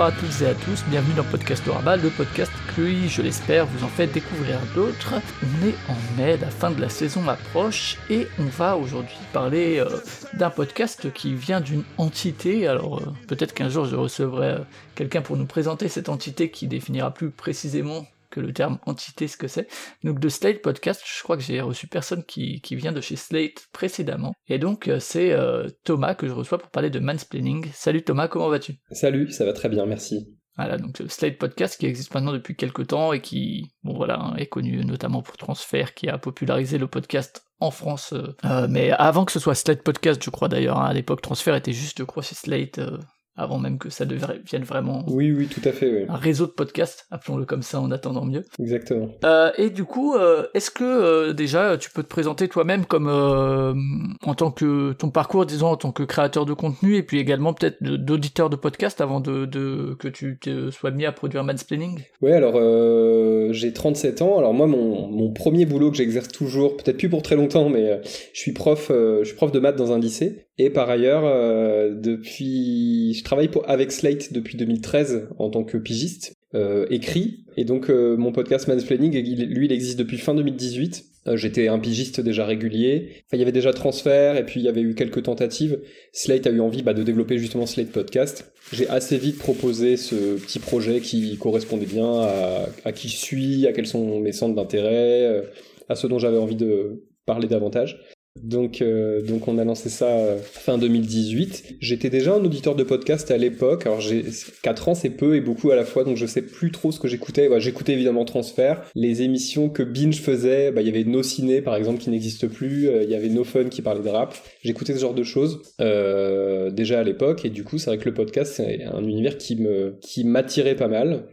à toutes et à tous, bienvenue dans Podcast Rabat, le podcast qui, je l'espère, vous en fait découvrir d'autres. On est en mai, la fin de la saison approche, et on va aujourd'hui parler euh, d'un podcast qui vient d'une entité, alors euh, peut-être qu'un jour je recevrai euh, quelqu'un pour nous présenter cette entité qui définira plus précisément que le terme entité ce que c'est. Donc de Slate Podcast, je crois que j'ai reçu personne qui, qui vient de chez Slate précédemment. Et donc euh, c'est euh, Thomas que je reçois pour parler de mansplaining. Salut Thomas, comment vas-tu? Salut, ça va très bien, merci. Voilà, donc Slate Podcast qui existe maintenant depuis quelques temps et qui, bon voilà, hein, est connu notamment pour Transfert, qui a popularisé le podcast en France. Euh, mais avant que ce soit Slate Podcast, je crois d'ailleurs, hein, à l'époque, Transfert était juste, je crois, chez Slate avant même que ça devienne vraiment oui, oui, tout à fait, oui. un réseau de podcasts, appelons-le comme ça en attendant mieux. Exactement. Euh, et du coup, euh, est-ce que euh, déjà tu peux te présenter toi-même comme en tant que ton parcours, disons en tant que créateur de contenu, et puis également peut-être d'auditeur de podcast avant de, de, que tu te sois mis à produire Mansplaining? Ouais, alors j'ai 37 ans. Alors moi, mon, mon premier boulot que j'exerce toujours, peut-être plus pour très longtemps, mais je suis prof, je suis prof de maths dans un lycée. Et par ailleurs, depuis, je travaille pour, avec Slate depuis 2013 en tant que pigiste, euh, écrit. Et donc euh, mon podcast Mansplaining, lui, il existe depuis fin 2018. Euh, J'étais un pigiste déjà régulier. Enfin, il y avait déjà transfert et puis il y avait eu quelques tentatives. Slate a eu envie bah, de développer justement Slate Podcast. J'ai assez vite proposé ce petit projet qui correspondait bien à, à qui je suis, à quels sont mes centres d'intérêt, à ce dont j'avais envie de parler davantage. Donc, euh, donc on a lancé ça euh, fin 2018. J'étais déjà un auditeur de podcast à l'époque. Alors j'ai 4 ans, c'est peu et beaucoup à la fois, donc je sais plus trop ce que j'écoutais. J'écoutais évidemment Transfert. Les émissions que Binge faisait, bah, il y avait No Ciné par exemple qui n'existe plus. Euh, il y avait No Fun qui parlait de rap. J'écoutais ce genre de choses déjà à l'époque et du coup c'est vrai que le podcast c'est un univers qui qui m'attirait pas mal.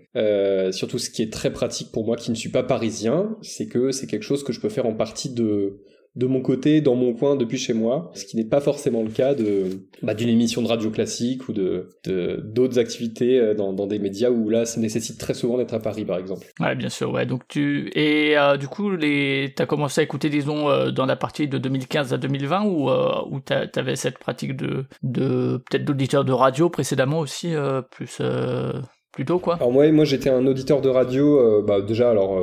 Surtout ce qui est très pratique pour moi qui ne suis pas parisien, c'est que c'est quelque chose que je peux faire en partie de de mon côté, dans mon coin, depuis chez moi, ce qui n'est pas forcément le cas de bah, d'une émission de radio classique ou de d'autres activités euh, dans, dans, des médias où là, ça nécessite très souvent d'être à Paris, par exemple. Ouais, bien sûr. Ouais. Donc tu et euh, du coup, les t'as commencé à écouter, disons, euh, dans la partie de 2015 à 2020 ou euh, où t'avais cette pratique de de peut-être d'auditeur de radio précédemment aussi, plus plus tôt quoi? Alors moi, moi j'étais un auditeur de radio, bah déjà alors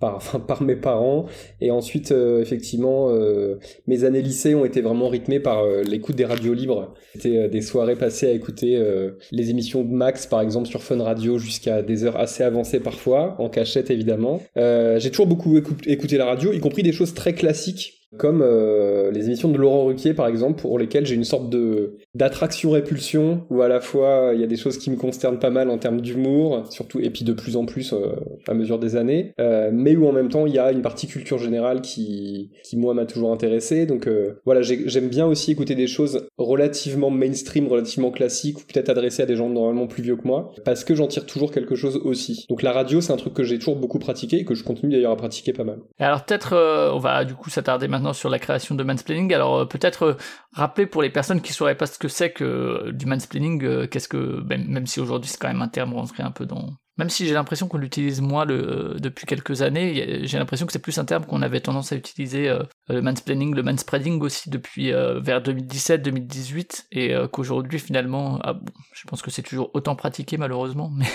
par, enfin, par mes parents. Et ensuite, euh, effectivement, euh, mes années lycée ont été vraiment rythmées par euh, l'écoute des radios libres. C'était des soirées passées à écouter les émissions de Max, par exemple, sur Fun Radio jusqu'à des heures assez avancées parfois, en cachette évidemment. J'ai toujours beaucoup écouté la radio, y compris des choses très classiques comme euh, les émissions de Laurent Ruquier par exemple pour lesquelles j'ai une sorte de d'attraction répulsion où à la fois il y a des choses qui me consternent pas mal en termes d'humour surtout et puis de plus en plus euh, à mesure des années euh, mais où en même temps il y a une partie culture générale qui qui moi m'a toujours intéressé. Donc voilà j'aime bien aussi écouter des choses relativement mainstream relativement classiques ou peut-être adressées à des gens normalement plus vieux que moi parce que j'en tire toujours quelque chose aussi. Donc la radio c'est un truc que j'ai toujours beaucoup pratiqué et que je continue d'ailleurs à pratiquer pas mal. Alors peut-être on va du coup s'attarder maintenant sur la création de mansplaining. Alors euh, peut-être euh, rappeler pour les personnes qui sauraient pas ce que c'est que euh, du mansplaining, qu'est-ce que ben, même si aujourd'hui c'est quand même un terme rentré un peu dans même si j'ai l'impression qu'on l'utilise moins le, depuis quelques années, j'ai l'impression que c'est plus un terme qu'on avait tendance à utiliser le mansplaining, le manspreading aussi depuis vers 2017-2018 et qu'aujourd'hui finalement, ah, je pense que c'est toujours autant pratiqué malheureusement, mais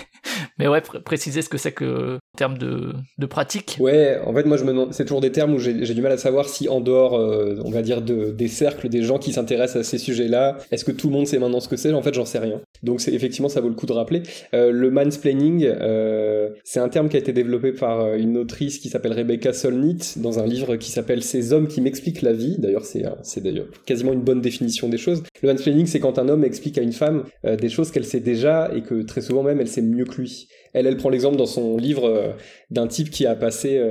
mais ouais, pr préciser ce que c'est que de, pratique. Ouais, en fait moi je me c'est toujours des termes où j'ai du mal à savoir si en dehors, on va dire de, des cercles des gens qui s'intéressent à ces sujets-là, est-ce que tout le monde sait maintenant ce que c'est? En fait j'en sais rien. Donc effectivement ça vaut le coup de rappeler. le mansplaining euh, c'est un terme qui a été développé par euh, une autrice qui s'appelle Rebecca Solnit dans un livre qui s'appelle Ces hommes qui m'expliquent la vie. D'ailleurs, c'est d'ailleurs quasiment une bonne définition des choses. Le mansplaining, c'est quand un homme explique à une femme euh, des choses qu'elle sait déjà et que très souvent même elle sait mieux que lui. Elle, elle prend l'exemple dans son livre d'un type qui a passé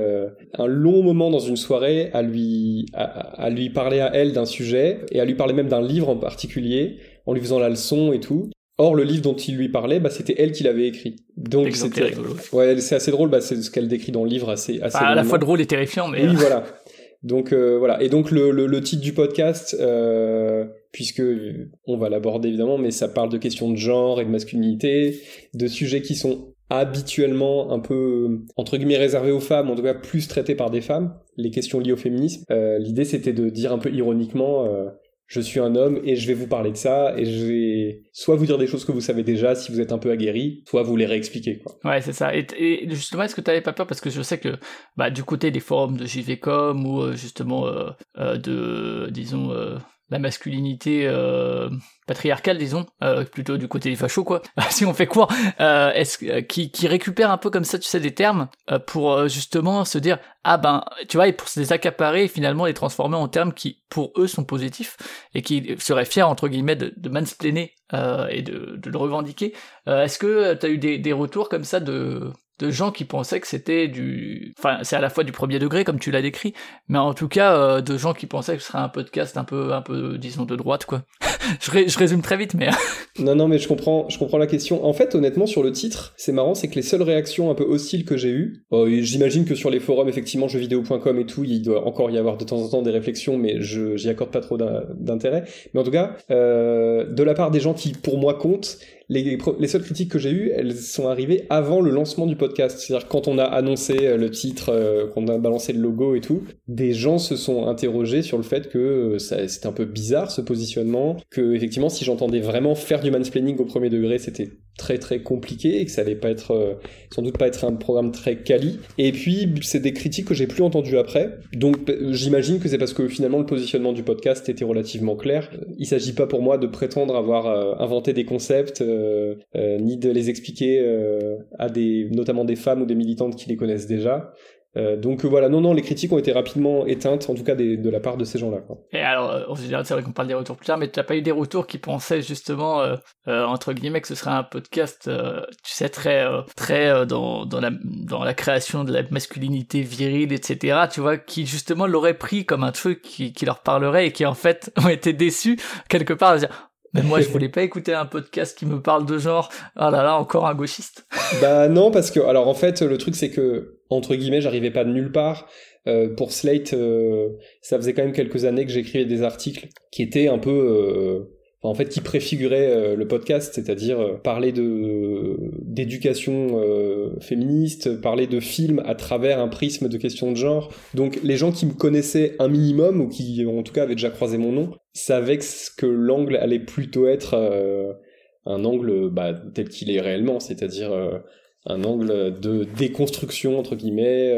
un long moment dans une soirée à lui à, à lui parler à elle d'un sujet et à lui parler même d'un livre en particulier en lui faisant la leçon et tout. Or, le livre dont il lui parlait, bah, c'était elle qui l'avait écrit. Donc c'était rigolo. Ouais, c'est assez drôle. Bah, c'est ce qu'elle décrit dans le livre, assez. assez bah, à la fois drôle et terrifiant, mais. Oui, voilà. Donc euh, voilà. Et donc le, le, le, titre du podcast, euh, puisque on va l'aborder évidemment, mais ça parle de questions de genre et de masculinité, de sujets qui sont habituellement un peu entre guillemets réservé aux femmes, en tout cas plus traité par des femmes, les questions liées au féminisme. L'idée c'était de dire un peu ironiquement je suis un homme et je vais vous parler de ça et je vais soit vous dire des choses que vous savez déjà si vous êtes un peu aguerri, soit vous les réexpliquer quoi. Ouais, c'est ça. Et, justement, est-ce que tu pas peur? Parce que je sais que bah du côté des forums de JVcom ou euh, justement euh, euh, de disons la masculinité euh, patriarcale, disons, euh, plutôt du côté des fachos, quoi, si on fait quoi, euh, est-ce qui, qui récupère un peu comme ça, tu sais, des termes pour justement se dire ah ben, tu vois, et pour se les accaparer finalement les transformer en termes qui pour eux sont positifs et qui seraient fiers entre guillemets de, de mansplainer et de, de, le revendiquer. est-ce que tu as eu des, des retours comme ça de de gens qui pensaient que c'était du enfin c'est à la fois du premier degré comme tu l'as décrit mais en tout cas euh, de gens qui pensaient que ce serait un podcast un peu un peu disons de droite quoi. Je, je, résume très vite mais non non mais je comprends je comprends la question. En fait honnêtement sur le titre c'est marrant c'est que les seules réactions un peu hostiles que j'ai eues j'imagine que sur les forums effectivement jeuxvideo.com et tout il doit encore y avoir de temps en temps des réflexions mais je j'y accorde pas trop d'intérêt. Mais en tout cas euh, de la part des gens qui pour moi comptent les, les seules critiques que j'ai eues, elles sont arrivées avant le lancement du podcast. C'est-à-dire quand on a annoncé euh, le titre, euh, qu'on a balancé le logo et tout, des gens se sont interrogés sur le fait que euh, c'était un peu bizarre ce positionnement, que effectivement si j'entendais vraiment faire du mansplaining au premier degré, c'était très très compliqué et que ça allait pas être sans doute pas être un programme très quali. Et puis c'est des critiques que j'ai plus entendues après. Donc j'imagine que c'est parce que finalement le positionnement du podcast était relativement clair. Il s'agit pas pour moi de prétendre avoir inventé des concepts euh, euh, ni de les expliquer euh, à des, notamment des femmes ou des militantes qui les connaissent déjà. Donc voilà, non, non, les critiques ont été rapidement éteintes, en tout cas de la part de ces gens-là. Et alors, on c'est vrai qu'on parle des retours plus tard, mais tu n'as pas eu des retours qui pensaient justement, entre guillemets, que ce serait un podcast, tu sais, très, très dans, dans, la, dans la création de la masculinité virile, etc., tu vois, qui justement l'auraient pris comme un truc qui, qui leur parlerait et qui en fait ont été déçus quelque part, à dire, mais moi, je voulais pas écouter un podcast qui me parle de genre. Ah là là, encore un gauchiste. bah non, parce que alors en fait, le truc c'est que entre guillemets, j'arrivais pas de nulle part. Euh, pour Slate, euh, ça faisait quand même quelques années que j'écrivais des articles qui étaient un peu euh, en fait qui préfigurait euh, le podcast, c'est-à-dire euh, parler de d'éducation féministe, parler de films à travers un prisme de questions de genre. Donc les gens qui me connaissaient un minimum ou qui en tout cas avaient déjà croisé mon nom savaient que l'angle allait plutôt être un angle bah, tel qu'il est réellement, c'est-à-dire un angle de déconstruction entre guillemets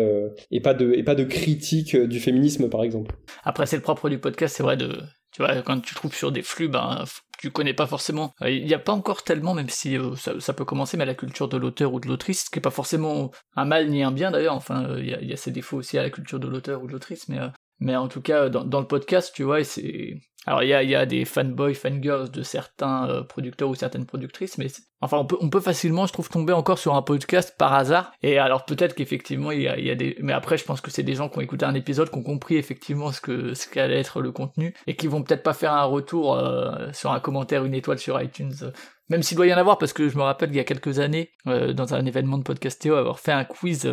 et pas de et pas de critique du féminisme par exemple. Après c'est le propre du podcast, c'est vrai de tu vois, quand tu trouves sur des flux, ben, tu connais pas forcément. Euh, il n'y a pas encore tellement, même si euh, ça, peut commencer, mais la culture de l'auteur ou de l'autrice, ce qui est pas forcément un mal ni un bien d'ailleurs. Enfin, euh, il y, a ses défauts aussi à la culture de l'auteur ou de l'autrice, mais mais en tout cas, dans, dans le podcast, tu vois, c'est alors il y a, y a, des fanboys, fangirls de certains euh, producteurs ou certaines productrices, mais enfin on peut, on peut facilement, je trouve, tomber encore sur un podcast par hasard. Et alors peut-être qu'effectivement il y a, y a, des, mais après je pense que c'est des gens qui ont écouté un épisode, qui ont compris effectivement ce que ce qu'allait être le contenu et qui vont peut-être pas faire un retour euh, sur un commentaire, une étoile sur iTunes. Euh, même s'il doit y en avoir, parce que je me rappelle il y a quelques années, dans un événement de podcastéo, avoir fait un quiz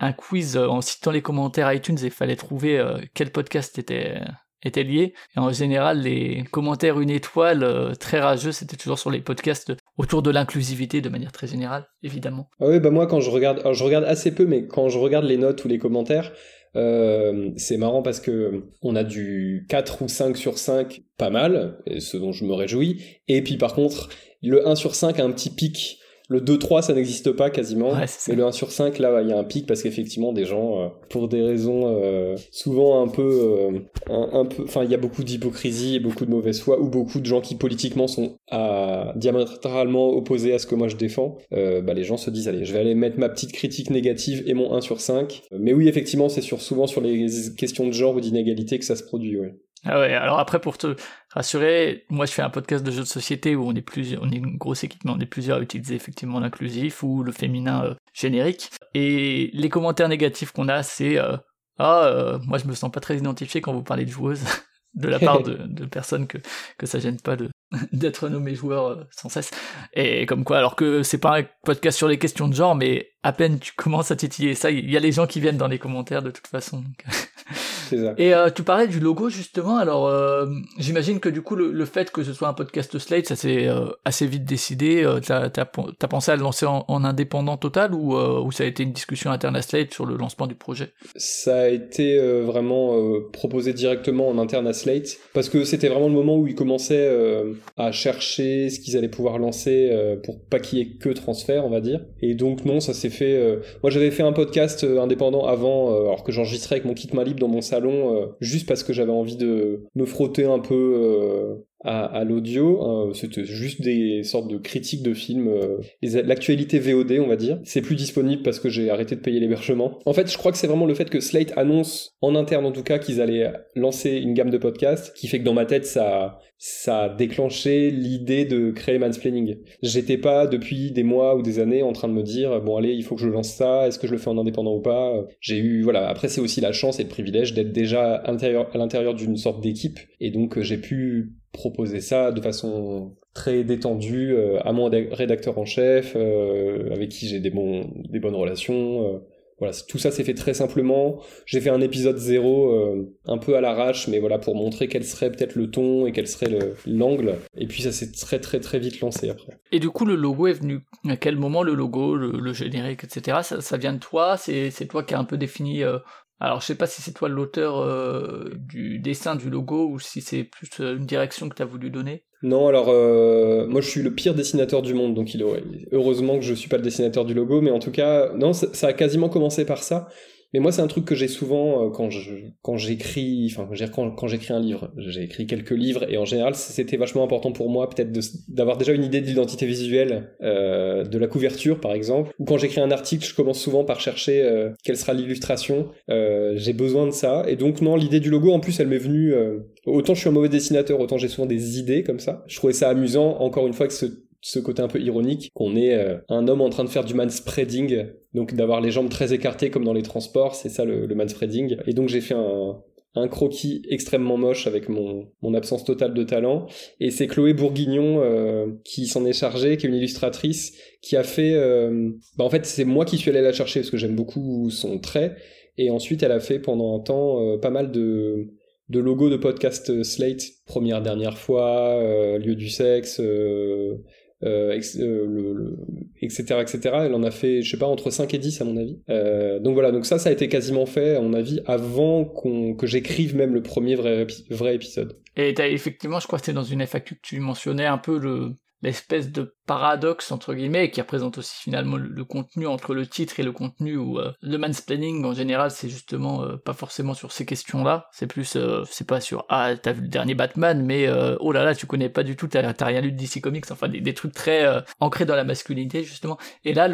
un quiz en citant les commentaires iTunes et il fallait trouver quel podcast était étaient liés. Et en général, les commentaires une étoile euh, très rageux, c'était toujours sur les podcasts autour de l'inclusivité de manière très générale, évidemment. Ah oui, bah moi quand je regarde, je regarde assez peu, mais quand je regarde les notes ou les commentaires, euh, c'est marrant parce que on a du 4 ou 5 sur 5, pas mal, ce dont je me réjouis. Et puis par contre, le 1 sur 5 a un petit pic le 2-3, ça n'existe pas quasiment. mais le 1 sur 5, là, il y a un pic parce qu'effectivement, des gens, euh, pour des raisons euh, souvent un peu, euh, un, peu, enfin, il y a beaucoup d'hypocrisie et beaucoup de mauvaise foi, ou beaucoup de gens qui politiquement sont à, diamétralement opposés à ce que moi je défends. bah, les gens se disent, allez, je vais aller mettre ma petite critique négative et mon 1 sur 5. Mais oui, effectivement, c'est sur, souvent sur les questions de genre ou d'inégalité que ça se produit, ouais. Ah ouais, alors après pour te rassurer, moi je fais un podcast de jeux de société où on est plusieurs, on est une grosse équipe, mais on est plusieurs à utiliser effectivement l'inclusif ou le féminin euh, générique. Et les commentaires négatifs qu'on a, c'est euh, ah euh, moi je me sens pas très identifié quand vous parlez de joueuses de la part de, de, personnes que que ça gêne pas de d'être nommé joueur sans cesse. Et comme quoi, alors que c'est pas un podcast sur les questions de genre, mais à peine tu commences à titiller ça, il y a les gens qui viennent dans les commentaires de toute façon. Ça. Et euh, tu parlais du logo justement. Alors, euh, j'imagine que du coup, le, le, fait que ce soit un podcast Slate, ça s'est euh, assez vite décidé. T'as as, pensé à le lancer en, en indépendant total ou, ou ça a été une discussion interne à Slate sur le lancement du projet? Ça a été vraiment proposé directement en interne à Slate parce que c'était vraiment le moment où ils commençaient à chercher ce qu'ils allaient pouvoir lancer pour pas qu'il y ait que transfert, on va dire. Et donc non, ça s'est fait. Moi, j'avais fait un podcast indépendant avant, alors que j'enregistrais avec mon kit main libre dans mon salon, juste parce que j'avais envie de me frotter un peu euh, à, l'audio. Euh, C'était juste des sortes de critiques de films. Euh, L'actualité VOD, on va dire. C'est plus disponible parce que j'ai arrêté de payer l'hébergement. En fait, je crois que c'est vraiment le fait que Slate annonce, en interne en tout cas, qu'ils allaient lancer une gamme de podcasts, qui fait que dans ma tête, ça, ça a déclenché l'idée de créer Mansplaining. J'étais pas depuis des mois ou des années en train de me dire bon allez il faut que je lance ça, est-ce que je le fais en indépendant ou pas? J'ai eu voilà après c'est aussi la chance et le privilège d'être déjà à l'intérieur à l'intérieur d'une sorte d'équipe et donc j'ai pu proposer ça de façon très détendue euh, à mon rédacteur en chef euh, avec qui j'ai des des bonnes relations. Euh, voilà, tout ça s'est fait très simplement. J'ai fait un épisode zéro un peu à l'arrache, mais voilà pour montrer quel serait peut-être le ton et quel serait l'angle. Et puis ça s'est très très très vite lancé après. Et du coup, le logo est venu à quel moment le logo, le, générique, etc. Ça, vient de toi? C'est toi qui as un peu défini alors je sais pas si c'est toi l'auteur euh, du dessin du logo ou si c'est plus euh, une direction que tu as voulu donner. Non, alors euh, moi je suis le pire dessinateur du monde, donc il heureusement que je suis pas le dessinateur du logo, mais en tout cas, non, ça a quasiment commencé par ça. Mais moi, c'est un truc que j'ai souvent euh, quand je quand j'écris, enfin, quand, quand j'écris un livre. J'ai écrit quelques livres et en général, c'était vachement important pour moi, peut-être d'avoir déjà une idée de l'identité visuelle euh, de la couverture, par exemple. Ou quand j'écris un article, je commence souvent par chercher euh, quelle sera l'illustration. Euh, j'ai besoin de ça. Et donc non, l'idée du logo, en plus, elle m'est venue. Euh, autant je suis un mauvais dessinateur, autant j'ai souvent des idées comme ça. Je trouvais ça amusant, encore une fois, que ce ce côté un peu ironique qu'on est euh, un homme en train de faire du manspreading donc d'avoir les jambes très écartées comme dans les transports c'est ça le, le manspreading. Et donc j'ai fait un, un croquis extrêmement moche avec mon, mon absence totale de talent. Et c'est Chloé Bourguignon euh, qui s'en est chargée qui est une illustratrice qui a fait euh, bah en fait c'est moi qui suis allé la chercher parce que j'aime beaucoup son trait. Et ensuite elle a fait pendant un temps pas mal de de logos de podcast Slate, première dernière fois, lieu du sexe, euh, euh, le, etc., etc. Elle en a fait, je sais pas, entre 5 et 10 à mon avis. Euh, donc voilà, donc ça, ça a été quasiment fait, à mon avis, avant que j'écrive même le premier vrai, vrai épisode. Et effectivement, je crois que c'était dans une FAQ que tu mentionnais un peu le, l'espèce de paradoxe entre guillemets qui représente aussi finalement le, contenu entre le titre et le contenu ou euh, le mansplaining en général c'est justement euh, pas forcément sur ces questions là c'est plus euh, c'est pas sur ah t'as vu le dernier Batman mais oh là là tu connais pas du tout t'as rien lu de DC Comics enfin des, trucs très ancrés dans la masculinité justement. Et là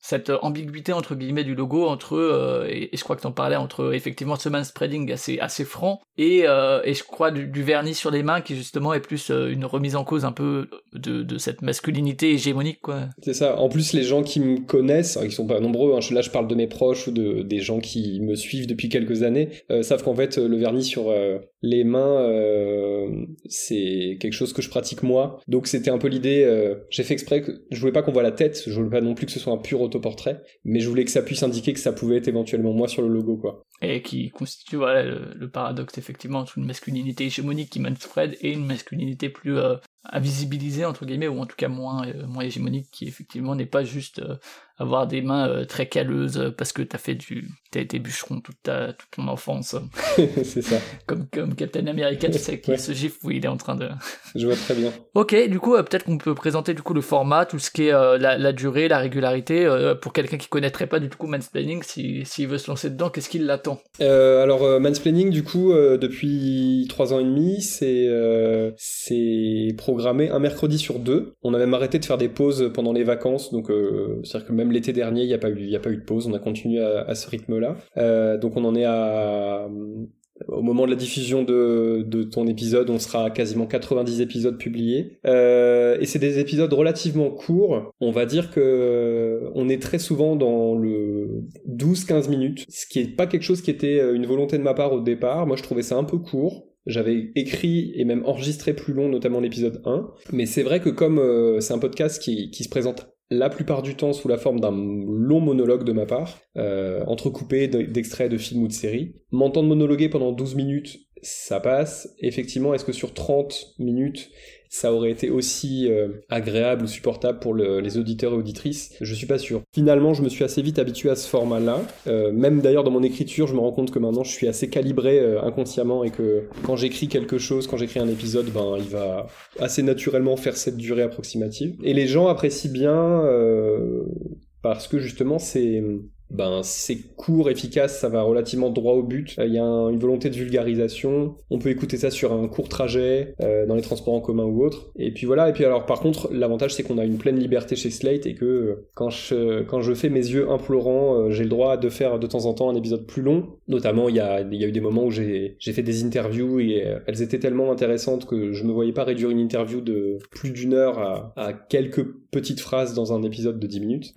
cette ambiguïté entre guillemets du logo entre et, je crois que t'en parlais entre effectivement ce manspreading assez assez franc et et je crois du, vernis sur les mains qui justement est plus une remise en cause un peu de cette masculinité hégémonique, quoi. C'est ça. En plus, les gens qui me connaissent, ils sont pas nombreux, hein, là je parle de mes proches ou de, des gens qui me suivent depuis quelques années, euh, savent qu'en fait, le vernis sur euh, les mains, euh, c'est quelque chose que je pratique moi. Donc c'était un peu l'idée, j'ai fait exprès que je voulais pas qu'on voit la tête, je voulais pas non plus que ce soit un pur autoportrait, mais je voulais que ça puisse indiquer que ça pouvait être éventuellement moi sur le logo, quoi. Et qui constitue voilà, le, paradoxe effectivement entre une masculinité hégémonique qui Fred et une masculinité plus à visibiliser entre guillemets ou en tout cas moins euh, moins hégémonique qui effectivement n'est pas juste euh, avoir des mains euh, très calleuses euh, parce que t'as fait du t'as été bûcheron toute ta toute ton enfance. C'est ça. Comme comme Captain America tu sais qui ce gif où il est en train de je vois très bien. Ok du coup euh, peut-être qu'on peut présenter du coup le format tout ce qui est la, la, durée la régularité pour quelqu'un qui connaîtrait pas du coup mansplaining s'il si, veut se lancer dedans qu'est-ce qu'il l'attend? Alors mansplaining du coup depuis trois ans et demi c'est c'est programmé un mercredi sur deux. On a même arrêté de faire des pauses pendant les vacances donc c'est à dire que même l'été dernier, il n'y a, pas eu, a eu de pause, on a continué à, ce rythme-là. Euh, donc on en est à... Au moment de la diffusion de, ton épisode, on sera à quasiment 90 épisodes publiés. Euh, et c'est des épisodes relativement courts. On va dire que on est très souvent dans le 12-15 minutes, ce qui est pas quelque chose qui était une volonté de ma part au départ. Moi, je trouvais ça un peu court. J'avais écrit et même enregistré plus long, notamment l'épisode 1. Mais c'est vrai que comme euh, c'est un podcast qui se présente la plupart du temps sous la forme d'un long monologue de ma part, euh, entrecoupé d'extraits de films ou de séries. M'entendre monologuer pendant 12 minutes, ça passe. Effectivement, est-ce que sur 30 minutes, ça aurait été aussi euh, agréable ou supportable pour les auditeurs et auditrices? Je suis pas sûr. Finalement, je me suis assez vite habitué à ce format-là. Euh, même d'ailleurs dans mon écriture, je me rends compte que maintenant je suis assez calibré euh, inconsciemment et que quand j'écris quelque chose, quand j'écris un épisode, ben il va assez naturellement faire cette durée approximative. Et les gens apprécient bien parce que justement c'est ben c'est court, efficace, ça va relativement droit au but. Il y a une volonté de vulgarisation. On peut écouter ça sur un court trajet, euh, dans les transports en commun ou autre. Et puis voilà. Et puis alors par contre, l'avantage c'est qu'on a une pleine liberté chez Slate et que euh, quand je quand je fais mes yeux implorants, euh, j'ai le droit de faire de temps en temps un épisode plus long. Notamment, il y a y a eu des moments où j'ai fait des interviews et elles étaient tellement intéressantes que je me voyais pas réduire une interview de plus d'une heure à, à quelques petites phrases dans un épisode de 10 minutes.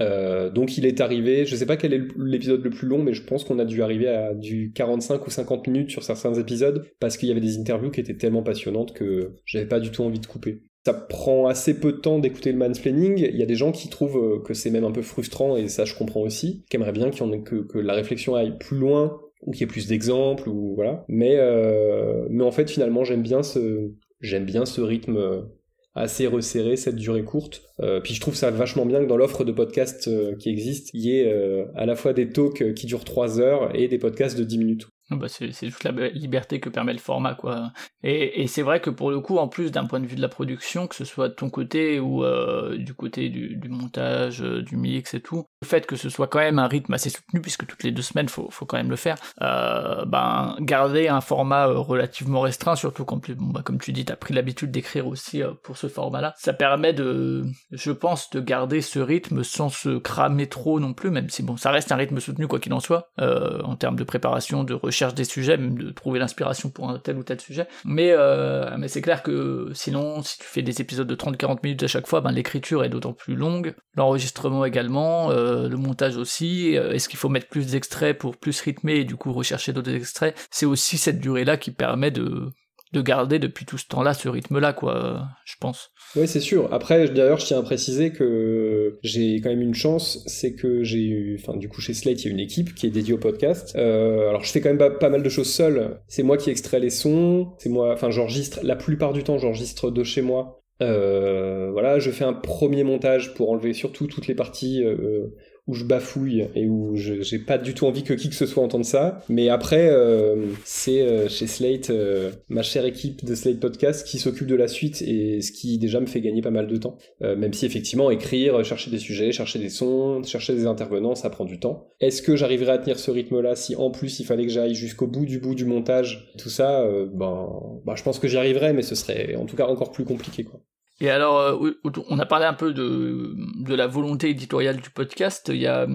donc il est arrivé, je sais pas quel est l'épisode le plus long, mais je pense qu'on a dû arriver à du 45 ou 50 minutes sur certains épisodes parce qu'il y avait des interviews qui étaient tellement passionnantes que j'avais pas du tout envie de couper. Ça prend assez peu de temps d'écouter le mansplaining. Il y a des gens qui trouvent euh, que c'est même un peu frustrant et ça je comprends aussi, qui bien que, que la réflexion aille plus loin ou qu'il y ait plus d'exemples ou voilà. Mais euh, mais en fait finalement j'aime bien ce j'aime bien ce rythme assez resserré, cette durée courte. Euh, puis je trouve ça vachement bien que dans l'offre de podcasts euh, qui existe, il y ait euh, à la fois des talks qui durent 3 heures et des podcasts de 10 minutes. Ah bah c'est toute la liberté que permet le format quoi. Et, c'est vrai que pour le coup, en plus d'un point de vue de la production, que ce soit de ton côté ou euh, du côté du, montage, euh, du mix et tout, le fait que ce soit quand même un rythme assez soutenu, puisque toutes les deux semaines faut, faut quand même le faire, euh, ben garder un format relativement restreint, surtout qu'en plus, bon, bah, comme tu dis, t'as pris l'habitude d'écrire aussi pour ce format-là, ça permet de, je pense, de garder ce rythme sans se cramer trop non plus, même si bon, ça reste un rythme soutenu quoi qu'il en soit, en termes de préparation, de recherche des sujets, même de trouver l'inspiration pour un tel ou tel sujet. Mais, euh, mais c'est clair que sinon, si tu fais des épisodes de 30-40 minutes à chaque fois, ben, l'écriture est d'autant plus longue, l'enregistrement également, euh, le montage aussi. Euh, est-ce qu'il faut mettre plus d'extraits pour plus rythmer et du coup rechercher d'autres extraits? C'est aussi cette durée-là qui permet de, de garder depuis tout ce temps-là ce rythme-là, quoi, je pense. Oui, c'est sûr. Après, d'ailleurs, je tiens à préciser que j'ai quand même une chance, c'est que j'ai eu, enfin, du coup, chez Slate, il y a une équipe qui est dédiée au podcast. Euh, alors, je fais quand même pas, mal de choses seul. C'est moi qui extrais les sons, c'est moi, enfin, j'enregistre, la plupart du temps, j'enregistre de chez moi. Euh, voilà, je fais un premier montage pour enlever surtout toutes les parties euh, où je bafouille et où j'ai pas du tout envie que qui que ce soit entende ça. Mais après, euh, c'est euh, chez Slate, euh, ma chère équipe de Slate Podcast qui s'occupe de la suite et ce qui déjà me fait gagner pas mal de temps. même si effectivement, écrire, chercher des sujets, chercher des sons, chercher des intervenants, ça prend du temps. Est-ce que j'arriverai à tenir ce rythme-là si en plus il fallait que j'aille jusqu'au bout du bout du montage, tout ça, ben, ben, je pense que j'y arriverai, mais ce serait en tout cas encore plus compliqué, quoi. Et alors, euh, on a parlé un peu de, de la volonté éditoriale du podcast. Il y a,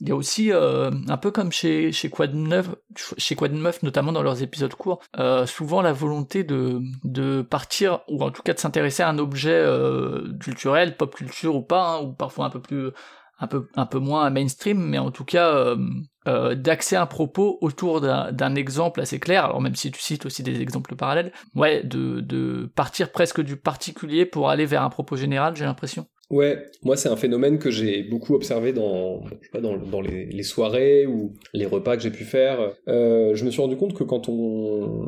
il y a aussi, euh, un peu comme chez, chez Quad 9, chez Quad 9, notamment dans leurs épisodes courts, euh, souvent la volonté de, de partir, ou en tout cas de s'intéresser à un objet culturel, pop culture ou pas, hein, ou parfois un peu plus un peu un peu moins mainstream, mais en tout cas euh, euh, d'axer un propos autour d'un exemple assez clair. Alors même si tu cites aussi des exemples parallèles, ouais, de, de partir presque du particulier pour aller vers un propos général, j'ai l'impression. Ouais, moi c'est un phénomène que j'ai beaucoup observé dans, je sais pas, dans, dans les, soirées ou les repas que j'ai pu faire. Euh, je me suis rendu compte que quand on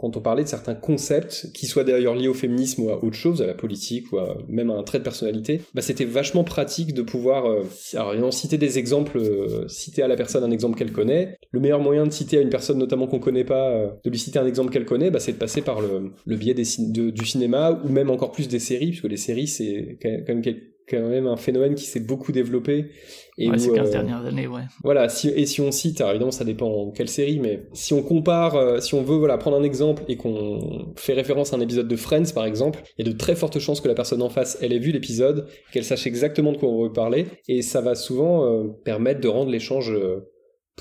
quand on parlait de certains concepts, qui soient d'ailleurs liés au féminisme ou à autre chose, à la politique ou même à un trait de personnalité, bah c'était vachement pratique de pouvoir, euh, alors citer des exemples, euh, citer à la personne un exemple qu'elle connaît. Le meilleur moyen de citer à une personne notamment qu'on connaît pas, euh, de lui citer un exemple qu'elle connaît, bah, c'est de passer par le, biais du cinéma ou même encore plus des séries, puisque les séries c'est quand même quand même un phénomène qui s'est beaucoup développé. Et ouais, ces 15 euh, dernières années, ouais. Voilà, si, et si on cite, alors évidemment ça dépend quelle série, mais si on compare, euh, si on veut voilà, prendre un exemple et qu'on fait référence à un épisode de Friends par exemple, il y a de très fortes chances que la personne en face, elle ait vu l'épisode, qu'elle sache exactement de quoi on veut parler, et ça va souvent euh, permettre de rendre l'échange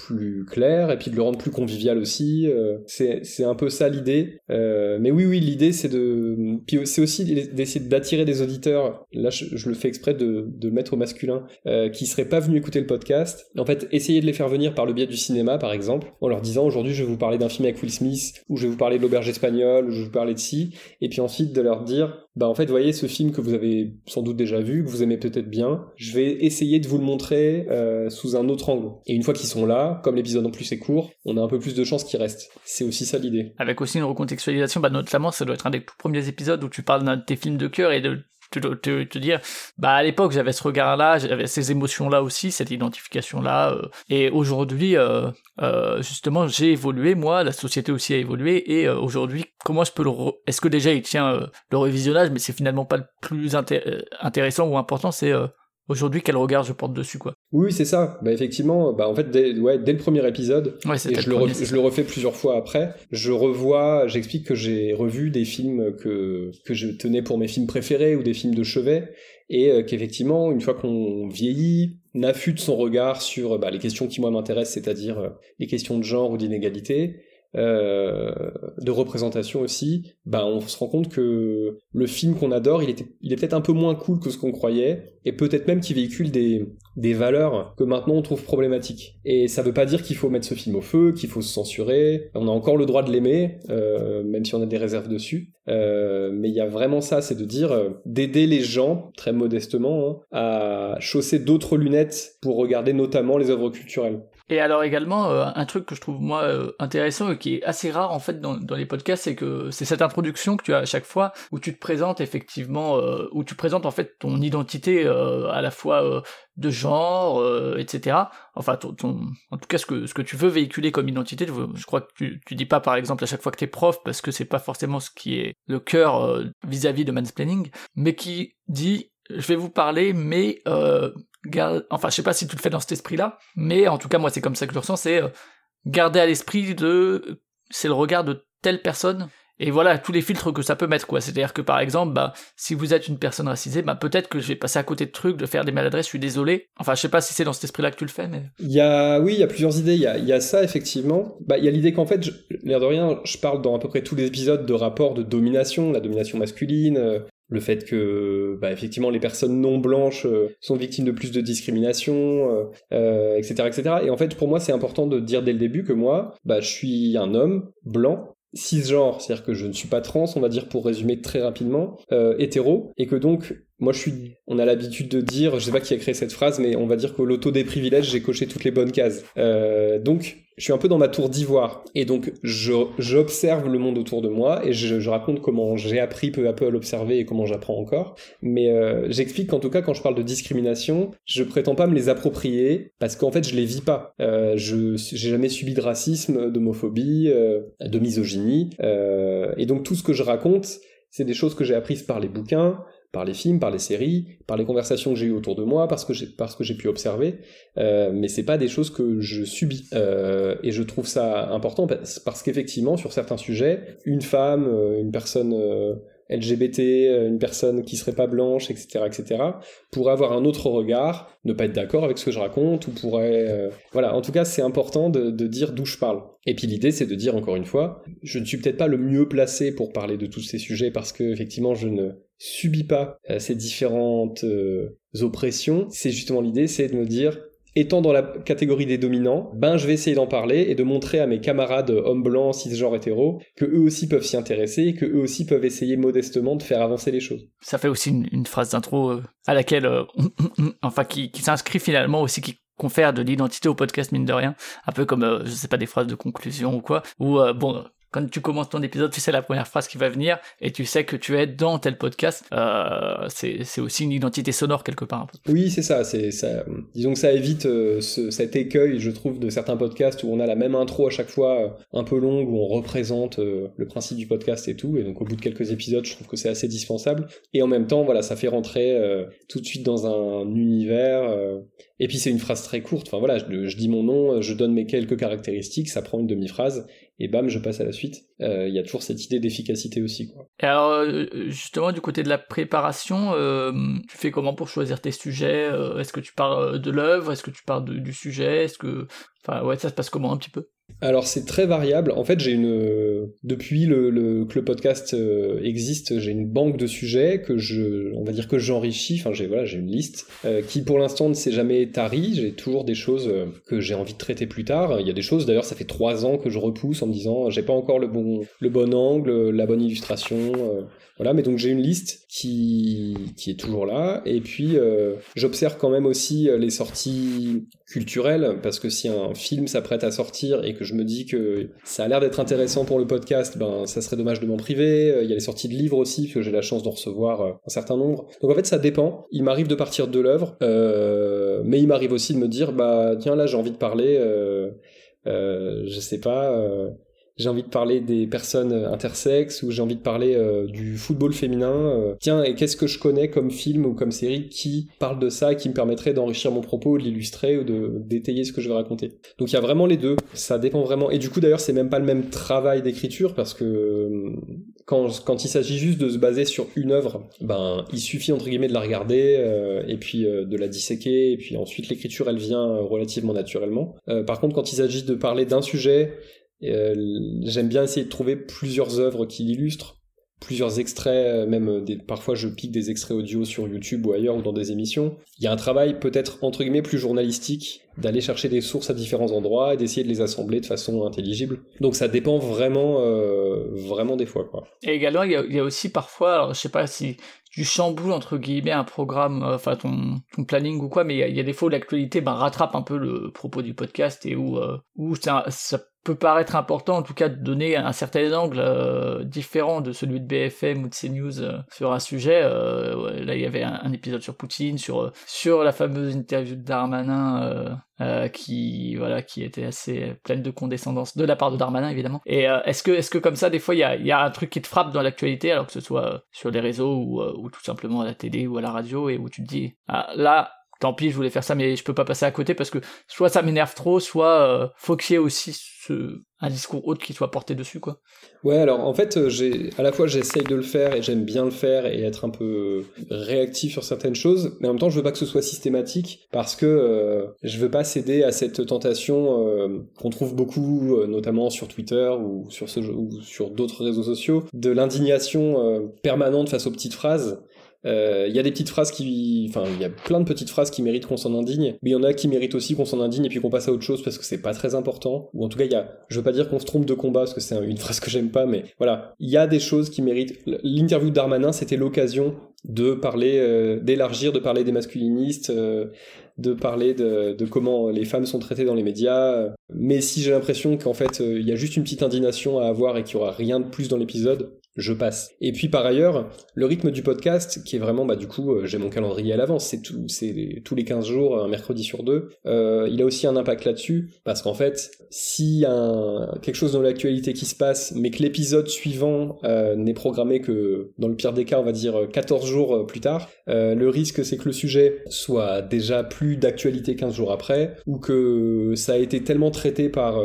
plus clair et puis de le rendre plus convivial aussi. Euh, c'est un peu ça l'idée. Euh, mais oui, oui, l'idée c'est de. Puis c'est aussi d'essayer d'attirer des auditeurs. Là, je, le fais exprès de, de mettre au masculin euh, qui seraient pas venus écouter le podcast. En fait, essayer de les faire venir par le biais du cinéma, par exemple, en leur disant aujourd'hui je vais vous parler d'un film avec Will Smith, ou je vais vous parler de l'auberge espagnole, ou je vais vous parler de ci, et puis ensuite de leur dire bah en fait, voyez ce film que vous avez sans doute déjà vu, que vous aimez peut-être bien, je vais essayer de vous le montrer euh, sous un autre angle. Et une fois qu'ils sont là, comme l'épisode en plus est court, on a un peu plus de chances qu'ils restent. C'est aussi ça l'idée. Avec aussi une recontextualisation, bah notamment ça doit être un des tout premiers épisodes où tu parles de tes films de cœur et de te, te, dire bah à l'époque j'avais ce regard là j'avais ces émotions là aussi cette identification là euh, et aujourd'hui euh, euh, justement j'ai évolué moi la société aussi a évolué et euh, aujourd'hui comment je peux le re... est-ce que déjà il tient euh, le revisionnage mais c'est finalement pas le plus inté intéressant ou important c'est aujourd'hui quel regard je porte dessus quoi. Oui c'est ça. Bah effectivement bah en fait dès, ouais, dès le premier épisode ouais, et je le, premier, je le refais plusieurs fois après, je revois, j'explique que j'ai revu des films que que je tenais pour mes films préférés ou des films de chevet et euh, qu'effectivement une fois qu'on vieillit, n'affûte son regard sur bah, les questions qui moi m'intéressent, c'est-à-dire euh, les questions de genre ou d'inégalité, euh, de représentation aussi, bah on se rend compte que le film qu'on adore, il, était, est peut-être un peu moins cool que ce qu'on croyait, et peut-être même qu'il véhicule des, valeurs que maintenant on trouve problématiques. Et ça veut pas dire qu'il faut mettre ce film au feu, qu'il faut se censurer, on a encore le droit de l'aimer, euh, même si on a des réserves dessus, euh, mais il y a vraiment ça, c'est de dire, d'aider les gens, très modestement, hein, à chausser d'autres lunettes pour regarder notamment les œuvres culturelles. Et alors également, euh, un truc que je trouve moi euh, intéressant et qui est assez rare en fait dans, les podcasts, c'est que c'est cette introduction que tu as à chaque fois où tu te présentes effectivement, euh, où tu présentes en fait ton identité à la fois de genre, etc. Enfin, ton, ton, en tout cas ce que ce que tu veux véhiculer comme identité. Je crois que tu, tu dis pas par exemple à chaque fois que t'es prof parce que c'est pas forcément ce qui est le cœur vis-à-vis de mansplaining, mais qui dit je vais vous parler, mais euh, enfin, je sais pas si tu le fais dans cet esprit-là, mais en tout cas, moi, c'est comme ça que je le ressens, c'est euh, garder à l'esprit de, c'est le regard de telle personne. Et voilà tous les filtres que ça peut mettre, quoi. C'est-à-dire que par exemple, bah, si vous êtes une personne racisée, bah, peut-être que je vais passer à côté de trucs, de faire des maladresses, je suis désolé. Enfin, je sais pas si c'est dans cet esprit-là que tu le fais, mais. Il y a, oui, il y a plusieurs idées. Il y a, il y a ça, effectivement. Bah, il y a l'idée qu'en fait, je... l'air de rien, je parle dans à peu près tous les épisodes de rapports de domination, la domination masculine, euh, le fait que bah, effectivement les personnes non blanches euh, sont victimes de plus de discrimination, euh, etc., etc. Et en fait, pour moi, c'est important de dire dès le début que moi, bah, je suis un homme blanc cisgenre, c'est-à-dire que je ne suis pas trans, on va dire pour résumer très rapidement, euh, hétéro, et que donc moi je suis, on a l'habitude de dire, je sais pas qui a créé cette phrase, mais on va dire que l'auto des privilèges, j'ai coché toutes les bonnes cases. Euh, donc je suis un peu dans ma tour d'ivoire, et donc j'observe le monde autour de moi et je, raconte comment j'ai appris peu à peu à l'observer et comment j'apprends encore. Mais euh, j'explique qu'en tout cas quand je parle de discrimination, je prétends pas me les approprier parce qu'en fait je les vis pas. Euh, je j'ai jamais subi de racisme, d'homophobie, de misogynie, et donc tout ce que je raconte, c'est des choses que j'ai apprises par les bouquins, par les films, par les séries, par les conversations que j'ai eues autour de moi, parce que j'ai parce que j'ai pu observer, euh, mais c'est pas des choses que je subis. Euh, et je trouve ça important parce, parce qu'effectivement, sur certains sujets, une femme, euh, une personne euh, LGBT, euh, une personne qui serait pas blanche, etc., etc., pourrait avoir un autre regard, ne pas être d'accord avec ce que je raconte, ou pourrait, euh... voilà. En tout cas, c'est important de, de dire d'où je parle. Et puis l'idée, c'est de dire encore une fois, je ne suis peut-être pas le mieux placé pour parler de tous ces sujets parce que effectivement, je ne subis pas euh, ces différentes euh, oppressions. C'est justement l'idée, c'est de me dire étant dans la catégorie des dominants, ben je vais essayer d'en parler et de montrer à mes camarades hommes blancs, cisgenres hétéros, que eux aussi peuvent s'y intéresser et que eux aussi peuvent essayer modestement de faire avancer les choses. Ça fait aussi une, phrase d'intro euh, à laquelle, euh, enfin, qui, qui s'inscrit finalement aussi, qui confère de l'identité au podcast mine de rien, un peu comme, euh, je sais pas, des phrases de conclusion ou quoi, ou bon, quand tu commences ton épisode, tu sais la première phrase qui va venir et tu sais que tu es dans tel podcast. Euh, c'est aussi une identité sonore quelque part. Oui, c'est ça. Disons que ça évite euh, ce, cet écueil, je trouve, de certains podcasts où on a la même intro à chaque fois, euh, un peu longue, où on représente euh, le principe du podcast et tout. Et donc au bout de quelques épisodes, je trouve que c'est assez dispensable. Et en même temps, voilà, ça fait rentrer tout de suite dans un univers. et puis c'est une phrase très courte. Enfin voilà, je, dis mon nom, je donne mes quelques caractéristiques, ça prend une demi-phrase et bam, je passe à la suite. Il euh, y a toujours cette idée d'efficacité aussi. Quoi. Et alors justement du côté de la préparation, euh, tu fais comment pour choisir tes sujets? Est-ce que tu parles de l'œuvre? Est-ce que tu parles du sujet? Est-ce que Enfin, ouais, ça se passe comment un petit peu? Alors c'est très variable. En fait, j'ai une depuis le, que le podcast euh, existe, j'ai une banque de sujets que je, on va dire que j'enrichis. Enfin, j'ai voilà, une liste euh, qui pour l'instant ne s'est jamais tarie. J'ai toujours des choses euh, que j'ai envie de traiter plus tard. Il y a des choses d'ailleurs, ça fait trois ans que je repousse en me disant j'ai pas encore le bon le bon angle, la bonne illustration. voilà, mais donc j'ai une liste qui qui est toujours là. Et puis j'observe quand même aussi les sorties culturelles parce que si un film s'apprête à sortir et que je me dis que ça a l'air d'être intéressant pour le podcast, ben ça serait dommage de m'en priver. Euh, il y a les sorties de livres aussi, que j'ai la chance d'en recevoir euh, un certain nombre. Donc en fait, ça dépend. Il m'arrive de partir de l'œuvre, euh, mais il m'arrive aussi de me dire, bah tiens là j'ai envie de parler, je sais pas j'ai envie de parler des personnes intersexes ou j'ai envie de parler euh, du football féminin. Euh. Tiens, et qu'est-ce que je connais comme film ou comme série qui parle de ça, qui me permettrait d'enrichir mon propos, de l'illustrer ou de d'étayer ce que je vais raconter? Donc il y a vraiment les deux. Ça dépend vraiment. Et du coup d'ailleurs c'est même pas le même travail d'écriture parce que euh, quand, quand il s'agit juste de se baser sur une œuvre, ben il suffit entre guillemets de la regarder et puis de la disséquer et puis ensuite l'écriture elle vient relativement naturellement. par contre quand il s'agit de parler d'un sujet euh, j'aime bien essayer de trouver plusieurs œuvres qui l'illustrent, plusieurs extraits, euh, même des, parfois je pique des extraits audio sur YouTube ou ailleurs ou dans des émissions. Il y a un travail peut-être entre guillemets plus journalistique d'aller chercher des sources à différents endroits et d'essayer de les assembler de façon intelligible. Donc ça dépend vraiment, euh, vraiment des fois. Et également il y a, aussi parfois, alors je sais pas si tu chamboules entre guillemets un programme, euh, enfin ton, ton planning ou quoi, mais il y, a des fois où l'actualité ben, rattrape un peu le propos du podcast et où, euh, où ça, ça peut paraître important en tout cas de donner un certain angle euh, différent de celui de BFM ou de CNews euh, sur un sujet. Euh, là, il y avait un, épisode sur Poutine, sur sur la fameuse interview de Darmanin qui voilà qui était assez pleine de condescendance de la part de Darmanin évidemment. Et est-ce que est-ce que comme ça des fois il y a, y a un truc qui te frappe dans l'actualité alors que ce soit sur les réseaux ou, ou tout simplement à la télé ou à la radio et où tu te dis ah, là tant pis, je voulais faire ça, mais je peux pas passer à côté parce que soit ça m'énerve trop, soit euh, faut qu'il y ait aussi un discours autre qui soit porté dessus, quoi. Ouais, alors en fait, euh, j'ai à la fois j'essaye de le faire et j'aime bien le faire et être un peu réactif sur certaines choses, mais en même temps, je veux pas que ce soit systématique parce que euh, je veux pas céder à cette tentation euh, qu'on trouve beaucoup, notamment sur Twitter ou sur d'autres réseaux sociaux, de l'indignation permanente face aux petites phrases il euh, y a des petites phrases qui, enfin, il y a plein de petites phrases qui méritent qu'on s'en indigne, mais il y en a qui méritent aussi qu'on s'en indigne et puis qu'on passe à autre chose parce que c'est pas très important. Ou en tout cas, il y a, je veux pas dire qu'on se trompe de combat parce que c'est une phrase que j'aime pas, mais voilà, il y a des choses qui méritent. L'interview Darmanin, c'était l'occasion de parler, euh, d'élargir, de parler des masculinistes, euh, de parler de, de, comment les femmes sont traitées dans les médias. Mais si j'ai l'impression qu'en fait, il y a juste une petite indignation à avoir et qu'il y aura rien de plus dans l'épisode, je passe. Et puis par ailleurs, le rythme du podcast, qui est vraiment, bah du coup, euh, j'ai mon calendrier à l'avance, c'est tous les 15 jours, un mercredi sur deux. Euh, il a aussi un impact là-dessus, parce qu'en fait, si quelque chose dans l'actualité qui se passe, mais que l'épisode suivant euh, n'est programmé que, dans le pire des cas, on va dire 14 jours plus tard, le risque c'est que le sujet soit déjà plus d'actualité 15 jours après, ou que ça a été tellement traité par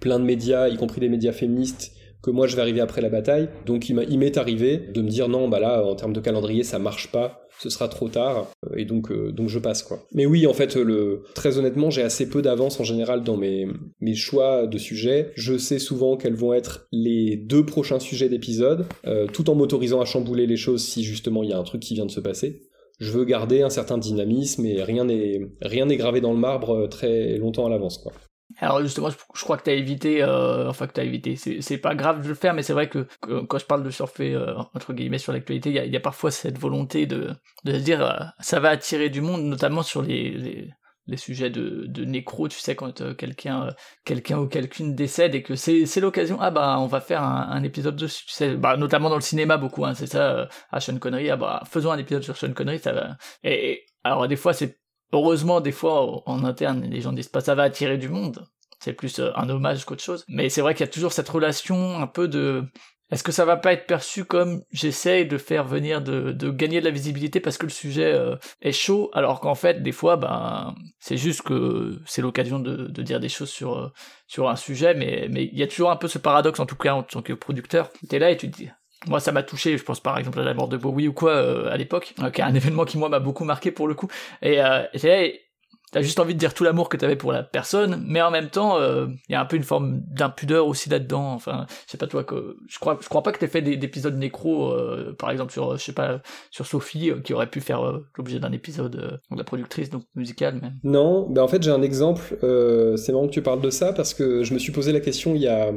plein de médias, y compris des médias féministes, que moi je vais arriver après la bataille. Donc il m'est arrivé de me dire non, bah là, en termes de calendrier, ça marche pas. Ce sera trop tard et donc euh, donc je passe quoi. Mais oui, en fait, le très honnêtement, j'ai assez peu d'avance en général dans mes mes choix de sujets. Je sais souvent quels vont être les deux prochains sujets d'épisode, euh, tout en m'autorisant à chambouler les choses si justement il y a un truc qui vient de se passer je veux garder un certain dynamisme et rien n'est rien n'est gravé dans le marbre euh, très longtemps à l'avance quoi. Alors justement, je, crois que t'as évité, euh, enfin que t'as évité, c'est pas grave de le faire, mais c'est vrai que, quand je parle de surfer euh, entre guillemets sur l'actualité, il y a, parfois cette volonté de, de se dire euh, ça va attirer du monde, notamment sur les, les, sujets de, de nécro, tu sais quand quelqu'un quelqu'un ou quelqu'une décède et que c'est l'occasion, ah bah on va faire un, un, épisode dessus, tu sais, bah notamment dans le cinéma beaucoup, hein, c'est ça, à Sean Connery, ah bah faisons un épisode sur Sean Connery, ça va. et alors des fois c'est Heureusement, des fois, en interne, les gens disent pas ça va attirer du monde. C'est plus euh, un hommage qu'autre chose. Mais c'est vrai qu'il y a toujours cette relation un peu de... Est-ce que ça va pas être perçu comme j'essaye de faire venir de, gagner de la visibilité parce que le sujet euh, est chaud, alors qu'en fait des fois ben c'est juste que c'est l'occasion de, dire des choses sur euh, sur un sujet, mais mais il y a toujours un peu ce paradoxe en tout cas en tant que producteur. T'es là et tu te dis moi, ça m'a touché. Je pense par exemple à la mort de Bowie ou quoi euh, à l'époque, euh, qui est un événement qui moi m'a beaucoup marqué pour le coup. Et, euh, t'as juste envie de dire tout l'amour que t'avais pour la personne, mais en même temps, il y a un peu une forme d'impudeur aussi là-dedans. Enfin, je sais pas toi que je crois, je crois pas que t'aies fait d'épisodes nécro, par exemple sur, je sais pas, sur Sophie qui aurait pu faire l'objet d'un épisode de la productrice donc musicale même. Non, ben en fait j'ai un exemple. c'est marrant que tu parles de ça parce que je me suis posé la question il y a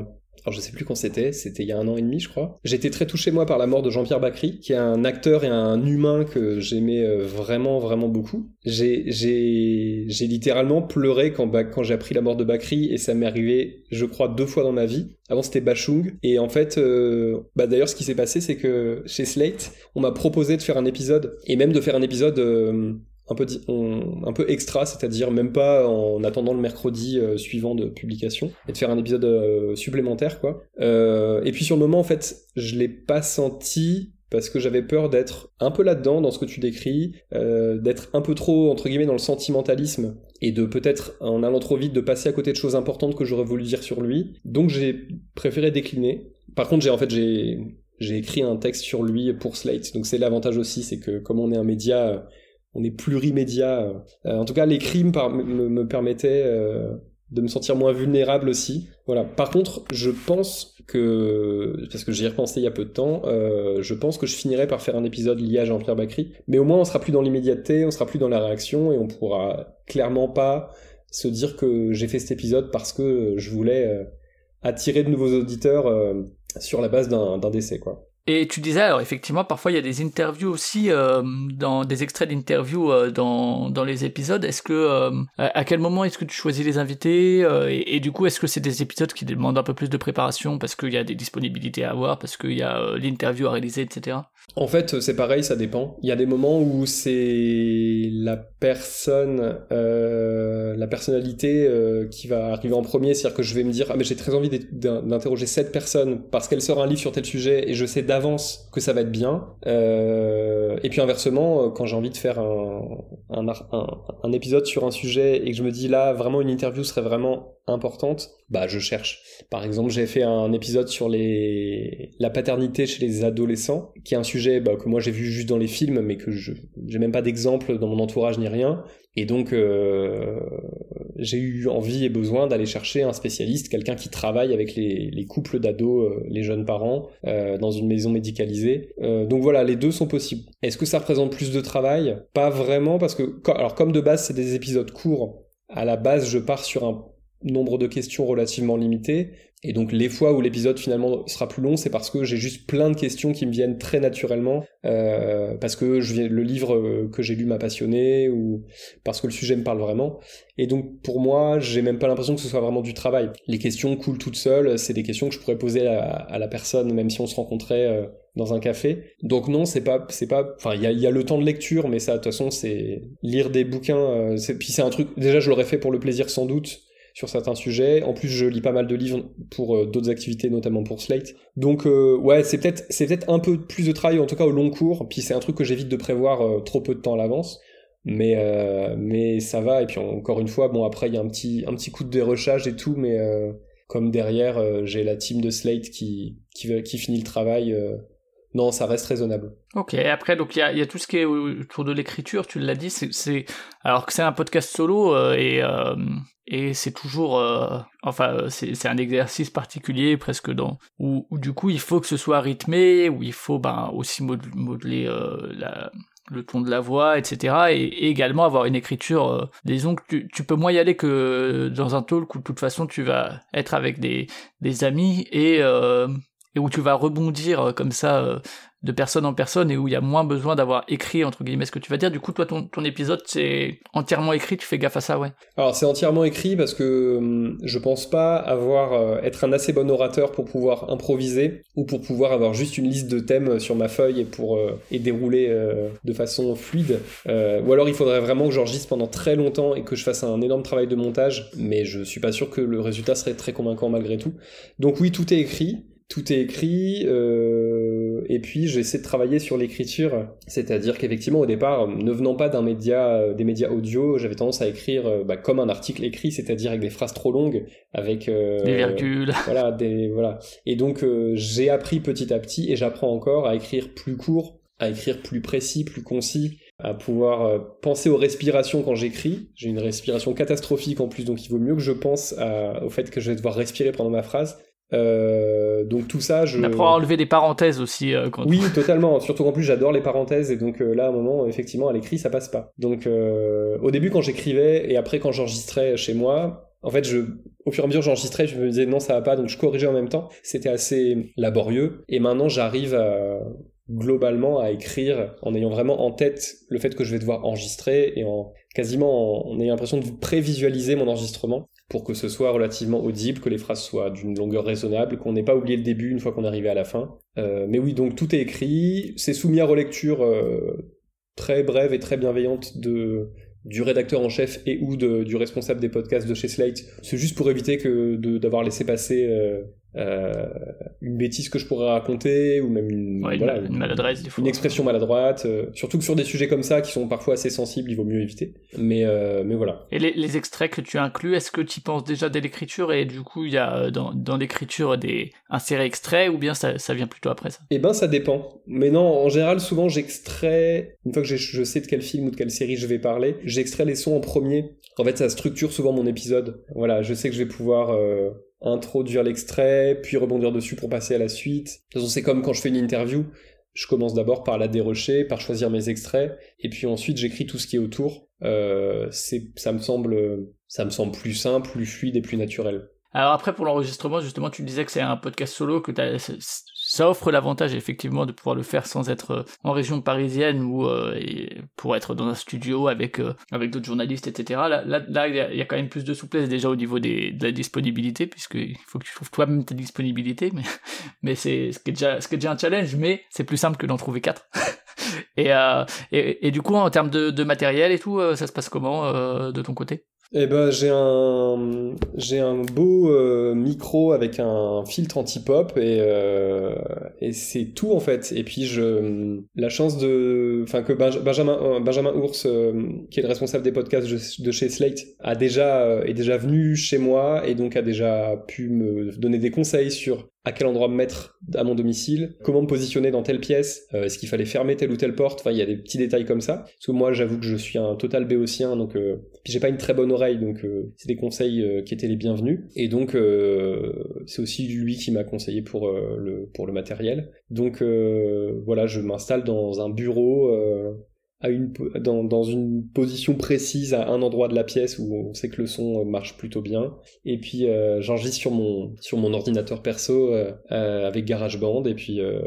alors je sais plus quand c'était, c'était il y a un an et demi je crois. J'étais très touché moi par la mort de Jean-Pierre Bacry, qui est un acteur et un humain que j'aimais euh, vraiment vraiment beaucoup. J'ai littéralement pleuré quand quand j'ai appris la mort de Bacry et ça m'est arrivé je crois deux fois dans ma vie. Avant c'était Bachung et en fait euh, bah d'ailleurs ce qui s'est passé c'est que chez Slate on m'a proposé de faire un épisode et même de faire un épisode euh, un peu, extra, c'est-à-dire même pas en attendant le mercredi euh, suivant de publication, et de faire un épisode euh, supplémentaire, quoi. Euh, et puis sur le moment, en fait, je l'ai pas senti parce que j'avais peur d'être un peu là-dedans dans ce que tu décris, d'être un peu trop entre guillemets dans le sentimentalisme et de peut-être en allant trop vite de passer à côté de choses importantes que j'aurais voulu dire sur lui. Donc j'ai préféré décliner. Par contre, j'ai en fait j'ai écrit un texte sur lui pour Slate. Donc c'est l'avantage aussi, c'est que comme on est un média on est plurimédia. Euh, en tout cas, les crimes me, permettaient euh, de me sentir moins vulnérable aussi. Voilà. Par contre, je pense que, parce que j'y ai repensé il y a peu de temps, euh, je pense que je finirai par faire un épisode lié à Jean-Pierre Bacry. Mais au moins, on sera plus dans l'immédiateté, on sera plus dans la réaction et on pourra clairement pas se dire que j'ai fait cet épisode parce que je voulais attirer de nouveaux auditeurs sur la base d'un décès, quoi. Et tu disais, alors effectivement, parfois il y a des interviews aussi, euh, dans des extraits d'interviews euh, dans, dans les épisodes. Est-ce que, euh, à quel moment est-ce que tu choisis les invités et, et, du coup, est-ce que c'est des épisodes qui demandent un peu plus de préparation parce qu'il y a des disponibilités à avoir, parce qu'il y a l'interview à réaliser, etc. En fait, c'est pareil, ça dépend. Il y a des moments où c'est la personne, la personnalité qui va arriver en premier, c'est-à-dire que je vais me dire, ah mais j'ai très envie d'interroger cette personne parce qu'elle sort un livre sur tel sujet et je sais d'avance que ça va être bien. Euh, et puis inversement, euh, quand j'ai envie de faire un, épisode sur un sujet et que je me dis là, vraiment une interview serait vraiment importante, bah je cherche. Par exemple, j'ai fait un épisode sur les la paternité chez les adolescents, qui est un sujet bah, que moi j'ai vu juste dans les films, mais que je j'ai même pas d'exemple dans mon entourage ni rien. Et donc, euh, j'ai eu envie et besoin d'aller chercher un spécialiste, quelqu'un qui travaille avec les, les couples d'ados, euh, les jeunes parents, euh, dans une maison médicalisée. Donc voilà, les deux sont possibles. Est-ce que ça représente plus de travail? Pas vraiment, parce que, alors comme de base, c'est des épisodes courts, à la base, je pars sur un nombre de questions relativement limité. Et donc les fois où l'épisode finalement sera plus long, c'est parce que j'ai juste plein de questions qui me viennent très naturellement, euh, parce que je le livre euh, que j'ai lu m'a passionné ou parce que le sujet me parle vraiment. Et donc pour moi, j'ai même pas l'impression que ce soit vraiment du travail. Les questions coulent toutes seules, c'est des questions que je pourrais poser à, la personne même si on se rencontrait euh, dans un café. Donc non, c'est pas, c'est pas, enfin il y a, y a, le temps de lecture, mais ça de toute façon c'est lire des bouquins. Euh, puis c'est un truc. Déjà je l'aurais fait pour le plaisir sans doute sur certains sujets. En plus, je lis pas mal de livres pour euh, d'autres activités, notamment pour Slate. Donc, euh, ouais, c'est peut-être c'est peut-être un peu plus de travail, en tout cas au long cours. Puis c'est un truc que j'évite de prévoir euh, trop peu de temps à l'avance. Mais mais ça va. Et puis encore une fois, bon après il y a un petit un petit coup de dérochage et tout, mais comme derrière j'ai la team de Slate qui qui, qui finit le travail non, ça reste raisonnable. Ok, après, donc il y a, tout ce qui est autour de l'écriture, tu l'as dit, c'est alors que c'est un podcast solo euh, et, euh, et c'est toujours, euh, enfin, c'est un exercice particulier presque dans où, du coup il faut que ce soit rythmé, où il faut ben, aussi modeler le ton de la voix, etc. Et, également avoir une écriture, disons que tu, tu, peux moins y aller que dans un talk où de toute façon tu vas être avec des, des amis et et où tu vas rebondir comme ça de personne en personne et où il y a moins besoin d'avoir écrit entre guillemets ce que tu vas dire. Du coup, toi, ton, ton épisode c'est entièrement écrit. Tu fais gaffe à ça, ouais. Alors c'est entièrement écrit parce que hum, je pense pas avoir euh, être un assez bon orateur pour pouvoir improviser ou pour pouvoir avoir juste une liste de thèmes sur ma feuille et pour euh, et dérouler euh, de façon fluide. ou alors il faudrait vraiment que j'enregistre pendant très longtemps et que je fasse un énorme travail de montage, mais je suis pas sûr que le résultat serait très convaincant malgré tout. Donc oui, tout est écrit tout est écrit, euh, et puis j'essaie de travailler sur l'écriture, c'est-à-dire qu'effectivement au départ, ne venant pas d'un média, euh, des médias audio, j'avais tendance à écrire euh, bah, comme un article écrit, c'est-à-dire avec des phrases trop longues, avec des virgules, voilà, des voilà. Et donc j'ai appris petit à petit, et j'apprends encore à écrire plus court, à écrire plus précis, plus concis, à pouvoir euh, penser aux respirations quand j'écris. J'ai une respiration catastrophique en plus, donc il vaut mieux que je pense au fait que je vais devoir respirer pendant ma phrase. Euh, donc tout ça, je. On apprend à enlever des parenthèses aussi. Euh, quand oui, totalement. Surtout qu'en plus, j'adore les parenthèses et donc là, à un moment, effectivement, à l'écrit, ça passe pas. Donc au début, quand j'écrivais et après quand j'enregistrais chez moi, en fait, je, au fur et à mesure, j'enregistrais, je me disais non, ça va pas, donc je corrigeais en même temps. C'était assez laborieux. Et maintenant, j'arrive à, globalement à écrire en ayant vraiment en tête le fait que je vais devoir enregistrer et en quasiment en, ayant l'impression de prévisualiser mon enregistrement pour que ce soit relativement audible, que les phrases soient d'une longueur raisonnable, qu'on n'ait pas oublié le début une fois qu'on est arrivé à la fin. Euh, mais oui, donc tout est écrit, c'est soumis à relecture euh, très brève et très bienveillante du rédacteur en chef et ou du responsable des podcasts de chez Slate. C'est juste pour éviter que d'avoir laissé passer euh, euh, une bêtise que je pourrais raconter ou même une, une, maladresse une expression maladroite euh, surtout que sur des sujets comme ça qui sont parfois assez sensibles il vaut mieux éviter. Mais euh, mais voilà. Et les, les, extraits que tu inclus est-ce que tu y penses déjà dès l'écriture et du coup il y a dans, dans l'écriture des insérés extraits ou bien ça, ça vient plutôt après ça? Eh ben ça dépend. Mais non en général souvent j'extrais une fois que je sais de quel film ou de quelle série je vais parler j'extrais les sons en premier. En fait ça structure souvent mon épisode. Voilà je sais que je vais pouvoir introduire l'extrait, puis rebondir dessus pour passer à la suite. De toute façon, c'est comme quand je fais une interview. Je commence d'abord par la dérocher, par choisir mes extraits, et puis ensuite j'écris tout ce qui est autour. Euh, ça me semble, ça me semble plus simple, plus fluide et plus naturel. Alors après pour l'enregistrement, justement, tu disais que c'est un podcast solo, que ça offre l'avantage effectivement de pouvoir le faire sans être euh, en région parisienne ou euh, pour être dans un studio avec euh, avec d'autres journalistes, etc. Là, il y, a quand même plus de souplesse déjà au niveau des, de la disponibilité, puisqu'il faut que tu trouves toi-même ta disponibilité, mais mais c'est ce qui est déjà ce qui est déjà un challenge, mais c'est plus simple que d'en trouver quatre. et, et, du coup en termes de matériel et tout, ça se passe comment de ton côté? Eh ben j'ai un j'ai un beau euh, micro avec un filtre anti-pop et euh, et c'est tout en fait. Et puis je la chance de enfin que Benjamin euh, Benjamin Ours qui est le responsable des podcasts de chez Slate a déjà est déjà venu chez moi et donc a déjà pu me donner des conseils sur à quel endroit me mettre à mon domicile, comment me positionner dans telle pièce, euh, est-ce qu'il fallait fermer telle ou telle porte, enfin il y a des petits détails comme ça. Parce que moi j'avoue que je suis un total béotien, donc euh, puis j'ai pas une très bonne oreille, donc euh, c'est des conseils qui étaient les bienvenus. Et donc c'est aussi lui qui m'a conseillé pour le pour le matériel. Donc voilà, je m'installe dans un bureau à une, dans, dans, une position précise à un endroit de la pièce où on sait que le son marche plutôt bien. Et puis euh, j'enregistre sur mon sur mon ordinateur perso euh, euh, avec GarageBand et puis euh,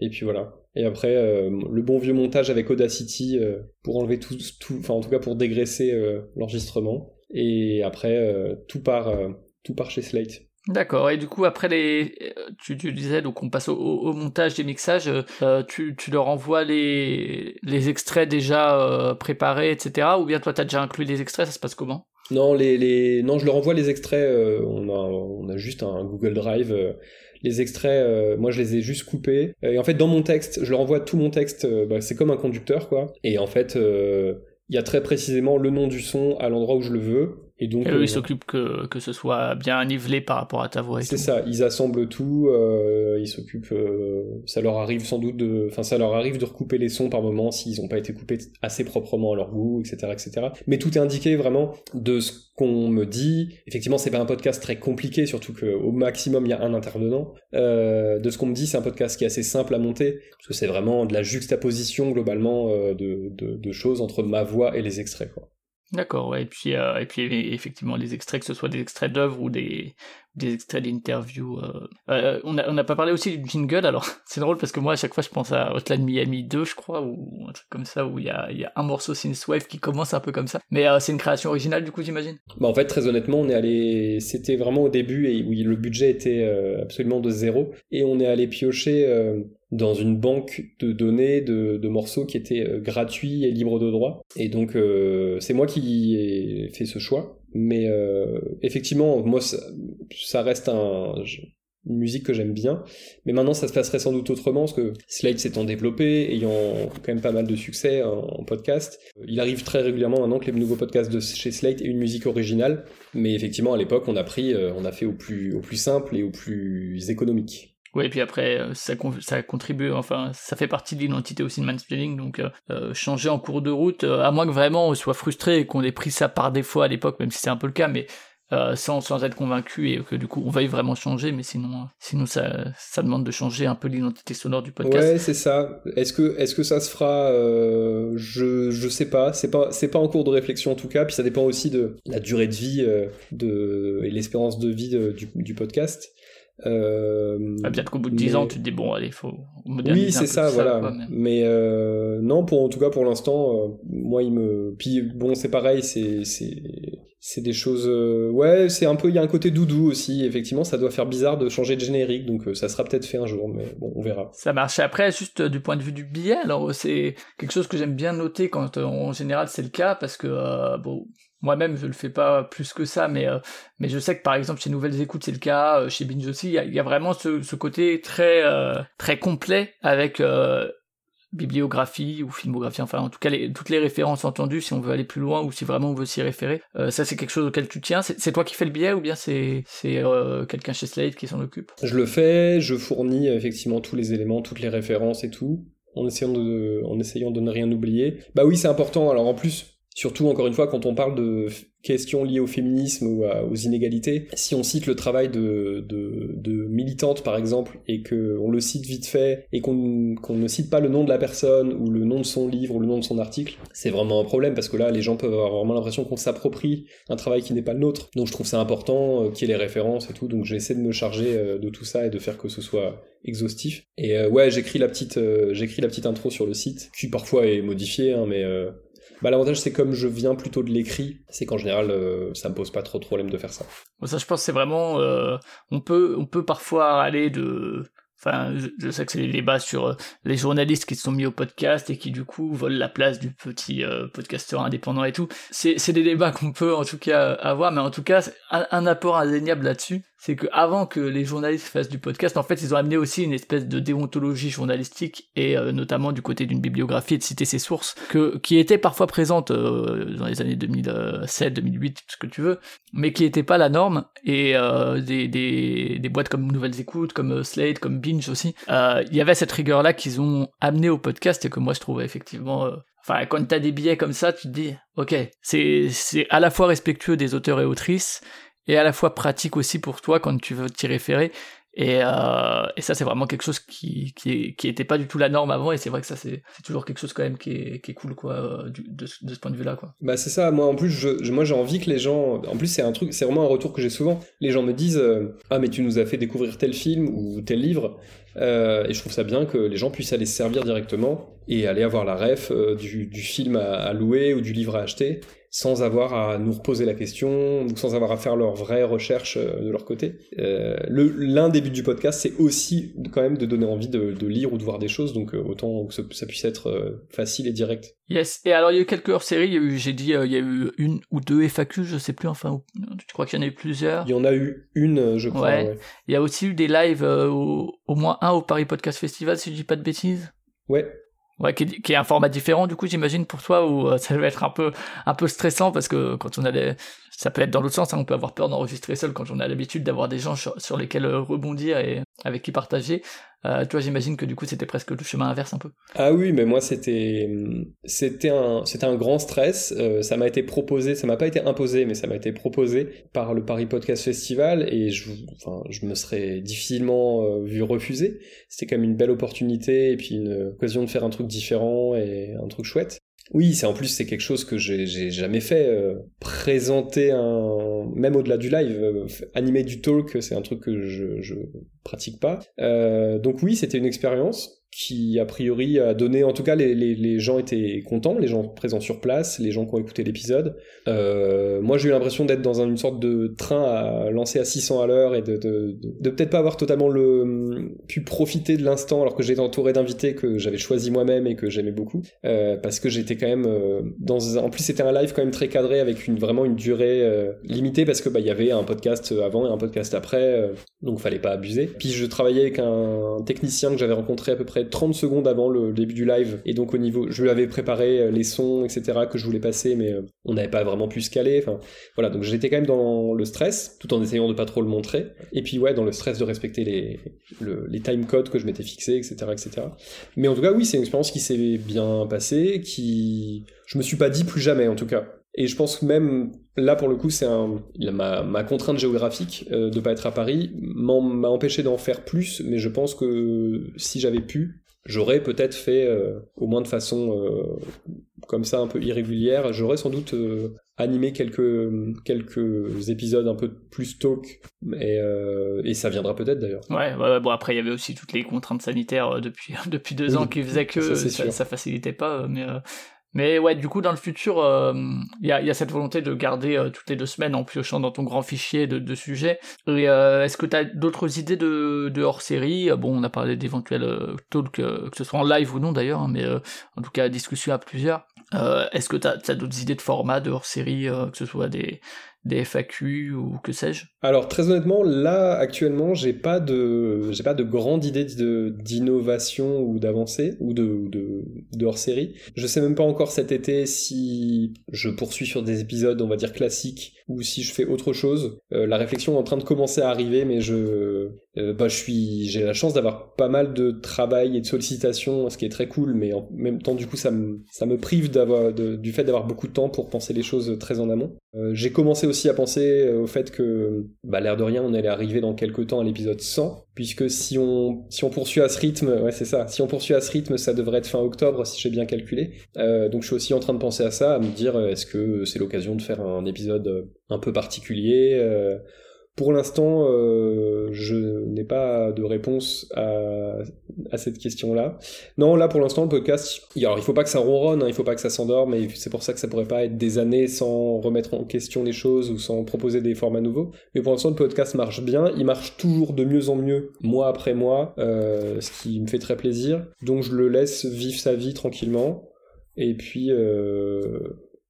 et puis voilà. Et après euh, le bon vieux montage avec Audacity pour enlever tout tout enfin en tout cas pour dégraisser l'enregistrement. Et après tout part tout part chez Slate. D'accord, et du coup après les, tu, tu disais donc on passe au, montage des mixages, euh, tu, tu leur envoies les, les extraits déjà euh, préparés, etc. Ou bien toi t'as déjà inclus les extraits, ça se passe comment? Non, les, les, non, je leur envoie les extraits. Euh, on a, on a juste un Google Drive. Les extraits, moi je les ai juste coupés. Et en fait dans mon texte, je leur envoie tout mon texte. Bah, c'est comme un conducteur quoi. Et en fait il y a très précisément le nom du son à l'endroit où je le veux. Et donc, eux, ils euh, s'occupent que, que ce soit bien nivelé par rapport à ta voix. C'est ça, ils assemblent tout, euh, ils s'occupent, euh, ça leur arrive sans doute de, enfin ça leur arrive de recouper les sons par moment s'ils n'ont pas été coupés assez proprement à leur goût, etc., etc. Mais tout est indiqué vraiment de ce qu'on me dit. Effectivement, c'est pas un podcast très compliqué, surtout qu'au maximum il y a un intervenant. Euh, de ce qu'on me dit, c'est un podcast qui est assez simple à monter, parce que c'est vraiment de la juxtaposition globalement euh, de, de, de choses entre ma voix et les extraits. Quoi. D'accord, ouais. Et puis, euh, et puis effectivement, les extraits, que ce soit des extraits d'œuvres ou des, des extraits d'interviews. Euh... Euh, on n'a on a pas parlé aussi du jingle, alors c'est drôle parce que moi, à chaque fois, je pense à Hotline Miami 2, je crois, ou un truc comme ça, où il y a, y a un morceau Synthwave qui commence un peu comme ça. Mais euh, c'est une création originale, du coup, j'imagine? Bah, En fait, très honnêtement, on est allé. C'était vraiment au début, et oui, le budget était euh, absolument de zéro, et on est allé piocher dans une banque de données de, morceaux qui étaient euh, gratuits et libres de droit. Et donc euh, c'est moi qui ai fait ce choix. Mais euh, effectivement, moi ça, reste un, une musique que j'aime bien. Mais maintenant ça se passerait sans doute autrement parce que Slate s'étant développé, ayant quand même pas mal de succès en, podcast. Il arrive très régulièrement maintenant que les nouveaux podcasts de chez Slate aient une musique originale. Mais effectivement à l'époque on a pris, on a fait au plus simple et au plus économique. Oui, et puis après, euh, ça, ça contribue, enfin, ça fait partie de l'identité aussi de mansplaining, donc euh, euh, changer en cours de route, à moins que vraiment on soit frustré et qu'on ait pris ça par défaut à l'époque, même si c'est un peu le cas, mais sans, sans être convaincu et que du coup on veuille vraiment changer, mais sinon, sinon ça, ça demande de changer un peu l'identité sonore du podcast. Ouais, c'est ça. Est-ce que, est-ce que ça se fera Je, je sais pas. C'est pas, pas en cours de réflexion en tout cas. Puis ça dépend aussi de la durée de vie de et l'espérance de vie du, du podcast. Euh... Ah, peut-être qu'au bout de 10 ans, tu te dis, bon, allez, il faut moderniser. Oui, c'est ça, voilà. mais, euh, non, pour, en tout cas, pour l'instant, euh, moi, il me. Puis, bon, c'est pareil, c'est. C'est des choses. Euh, ouais, c'est un peu. Il y a un côté doudou aussi. Effectivement, ça doit faire bizarre de changer de générique, donc ça sera peut-être fait un jour, mais bon, on verra. Ça marche. Après, juste du point de vue du billet, alors c'est quelque chose que j'aime bien noter quand en général c'est le cas, parce que, bon, moi-même, je le fais pas plus que ça, mais, euh, mais je sais que par exemple chez Nouvelles Écoutes, c'est le cas, euh, chez Binge aussi, il y, a, vraiment ce, côté très, euh, très complet avec bibliographie ou filmographie, enfin en tout cas toutes les références entendues si on veut aller plus loin ou si vraiment on veut s'y référer. ça c'est quelque chose auquel tu tiens. C'est toi qui fais le billet ou bien c'est quelqu'un chez Slate qui s'en occupe? Je le fais, je fournis effectivement tous les éléments, toutes les références et tout. En essayant de, en essayant de ne rien oublier. Bah oui, c'est important. Alors en plus, Surtout, encore une fois, quand on parle de questions liées au féminisme ou aux inégalités, si on cite le travail de, de, de militantes, par exemple, et qu'on le cite vite fait, et qu'on ne cite pas le nom de la personne, ou le nom de son livre, ou le nom de son article, c'est vraiment un problème, parce que là, les gens peuvent avoir vraiment l'impression qu'on s'approprie un travail qui n'est pas le nôtre. Donc je trouve ça important euh, qu'il y ait les références et tout, donc j'essaie de me charger euh, de tout ça et de faire que ce soit exhaustif. Et euh, ouais, j'écris la petite, la petite intro sur le site, qui parfois est modifiée, hein, mais bah, l'avantage, c'est comme je viens plutôt de l'écrit, c'est qu'en général, euh, ça me pose pas trop de problème de faire ça. Ça, je pense, c'est vraiment, euh, on peut, on peut parfois aller de, Enfin, je, sais que c'est les débats sur euh, les journalistes qui se sont mis au podcast et qui du coup volent la place du petit podcasteur indépendant et tout. C'est des débats qu'on peut en tout cas avoir, mais en tout cas, un apport indéniable là-dessus, c'est que avant que les journalistes fassent du podcast, en fait, ils ont amené aussi une espèce de déontologie journalistique et euh, notamment du côté d'une bibliographie de citer ses sources que qui était parfois présente euh, dans les années 2007, 2008, ce que tu veux, mais qui n'était pas la norme et euh, des, des, des boîtes comme Nouvelles Écoutes, comme Slate, comme Aussi, il y avait cette rigueur là qu'ils ont amené au podcast et que moi je trouvais effectivement Enfin, quand t'as des billets comme ça, tu te dis, ok, c'est à la fois respectueux des auteurs et autrices, et à la fois pratique aussi pour toi quand tu veux t'y référer. Et, euh, et ça, c'est vraiment quelque chose qui, qui, était pas du tout la norme avant, et c'est vrai que ça, c'est toujours quelque chose quand même qui est, qui est cool, quoi, euh, de, de, ce point de vue-là, quoi. Bah, c'est ça, moi, en plus, je, moi, j'ai envie que les gens, en plus, c'est un truc, c'est vraiment un retour que j'ai souvent. Les gens me disent, euh, ah, mais tu nous as fait découvrir tel film ou tel livre, et je trouve ça bien que les gens puissent aller se servir directement et aller avoir la ref du, du film à louer ou du livre à acheter sans avoir à nous reposer la question, sans avoir à faire leur vraie recherche euh, de leur côté. Euh, L'un des buts du podcast, c'est aussi quand même de donner envie de, de, lire ou de voir des choses, donc euh, autant que ça puisse être euh, facile et direct. Yes, et alors il y a eu quelques hors-séries, j'ai dit, il y a eu une ou deux FAQ, je sais plus, enfin, tu crois qu'il y en a eu plusieurs? Il y en a eu une, je crois. Ouais. Il y a aussi eu des lives, au, au moins un au Paris Podcast Festival, si je dis pas de bêtises. Ouais, Ouais, qui, est un format différent du coup j'imagine pour toi où euh, ça va être un peu un peu stressant parce que quand on a des ça peut être dans l'autre sens, hein, on peut avoir peur d'enregistrer seul quand on a l'habitude d'avoir des gens sur, lesquels euh, rebondir et avec qui partager. Euh, toi, j'imagine que du coup, c'était presque le chemin inverse un peu. Ah oui, mais moi, c'était un un grand stress. Euh, ça m'a été proposé, ça m'a pas été imposé, mais ça m'a été proposé par le Paris Podcast Festival et je me serais difficilement euh, vu refuser. C'était quand même une belle opportunité et puis une occasion de faire un truc différent et un truc chouette. Oui, c'est en plus c'est quelque chose que j'ai jamais fait. Euh, présenter un, même au-delà du live, euh, animer du talk, c'est un truc que je, je pratique pas. Euh, donc oui, c'était une expérience qui a priori a donné, en tout cas les, les, les, gens étaient contents, les gens présents sur place, les gens qui ont écouté l'épisode. Euh, moi j'ai eu l'impression d'être dans une sorte de train à lancer à 600 à l'heure et de, de, peut-être pas avoir totalement le, pu profiter de l'instant alors que j'étais entouré d'invités que j'avais choisi moi-même et que j'aimais beaucoup. Euh, parce que j'étais quand même euh, dans... En plus c'était un live quand même très cadré avec une, vraiment une durée limitée parce que bah y avait un podcast avant et un podcast après, donc fallait pas abuser. Puis je travaillais avec un technicien que j'avais rencontré à peu près près 30 secondes avant le début du live. Et donc au niveau, je lui avais préparé les sons, etc. que je voulais passer, mais on n'avait pas vraiment pu se caler. Enfin, voilà. Donc j'étais quand même dans le stress, tout en essayant de pas trop le montrer. Et puis ouais, dans le stress de respecter les, les time codes que je m'étais fixé, etc., etc. Mais en tout cas, oui, c'est une expérience qui s'est bien passée, qui, je me suis pas dit plus jamais, en tout cas. Et je pense que même là, pour le coup, c'est un, ma, ma contrainte géographique euh, de pas être à Paris m'a empêché d'en faire plus, mais je pense que si j'avais pu, j'aurais peut-être fait, euh, au moins de façon euh, comme ça, un peu irrégulière, j'aurais sans doute animé quelques, quelques épisodes un peu plus talk, et, et ça viendra peut-être d'ailleurs. Ouais, bon après il y avait aussi toutes les contraintes sanitaires depuis, depuis deux ans qui faisaient que ça, ça, facilitait pas, mais mais ouais, du coup, dans le futur, euh, il y, a, cette volonté de garder euh, toutes les deux semaines en piochant dans ton grand fichier de, de sujets. Et euh, est-ce que tu d'autres idées de, hors-série? Bon, on a parlé d'éventuels talks, que ce soit en live ou non d'ailleurs, hein, mais en tout cas, discussion à plusieurs. est-ce que tu d'autres idées de format de hors-série, que ce soit des, des FAQ ou que sais-je Alors très honnêtement, là actuellement, j'ai pas de j'ai pas de grande idée de d'innovation ou d'avancée ou de, de, de hors série. Je sais même pas encore cet été si je poursuis sur des épisodes, on va dire classiques, ou si je fais autre chose. Euh, la réflexion est en train de commencer à arriver, mais je euh, bah je suis j'ai la chance d'avoir pas mal de travail et de sollicitations, ce qui est très cool, mais en même temps du coup ça me prive du fait d'avoir beaucoup de temps pour penser les choses très en amont. Euh, j'ai commencé aussi à penser au fait que, bah, l'air de rien, on allait arriver dans quelques temps à l'épisode 100, puisque si on, si on poursuit à ce rythme, ouais, c'est ça, si on poursuit à ce rythme, ça devrait être fin octobre, si j'ai bien calculé. Euh, donc je suis aussi en train de penser à ça, à me dire, est-ce que c'est l'occasion de faire un épisode un peu particulier pour l'instant, euh, je n'ai pas de réponse à, cette question-là. Non, là pour l'instant, le podcast, alors il faut pas que ça ronronne, hein, il faut pas que ça s'endorme, mais c'est pour ça que ça pourrait pas être des années sans remettre en question les choses ou sans proposer des formats nouveaux. Mais pour l'instant, le podcast marche bien, il marche toujours de mieux en mieux, mois après mois, euh, ce qui me fait très plaisir. Donc je le laisse vivre sa vie tranquillement. Et puis, euh,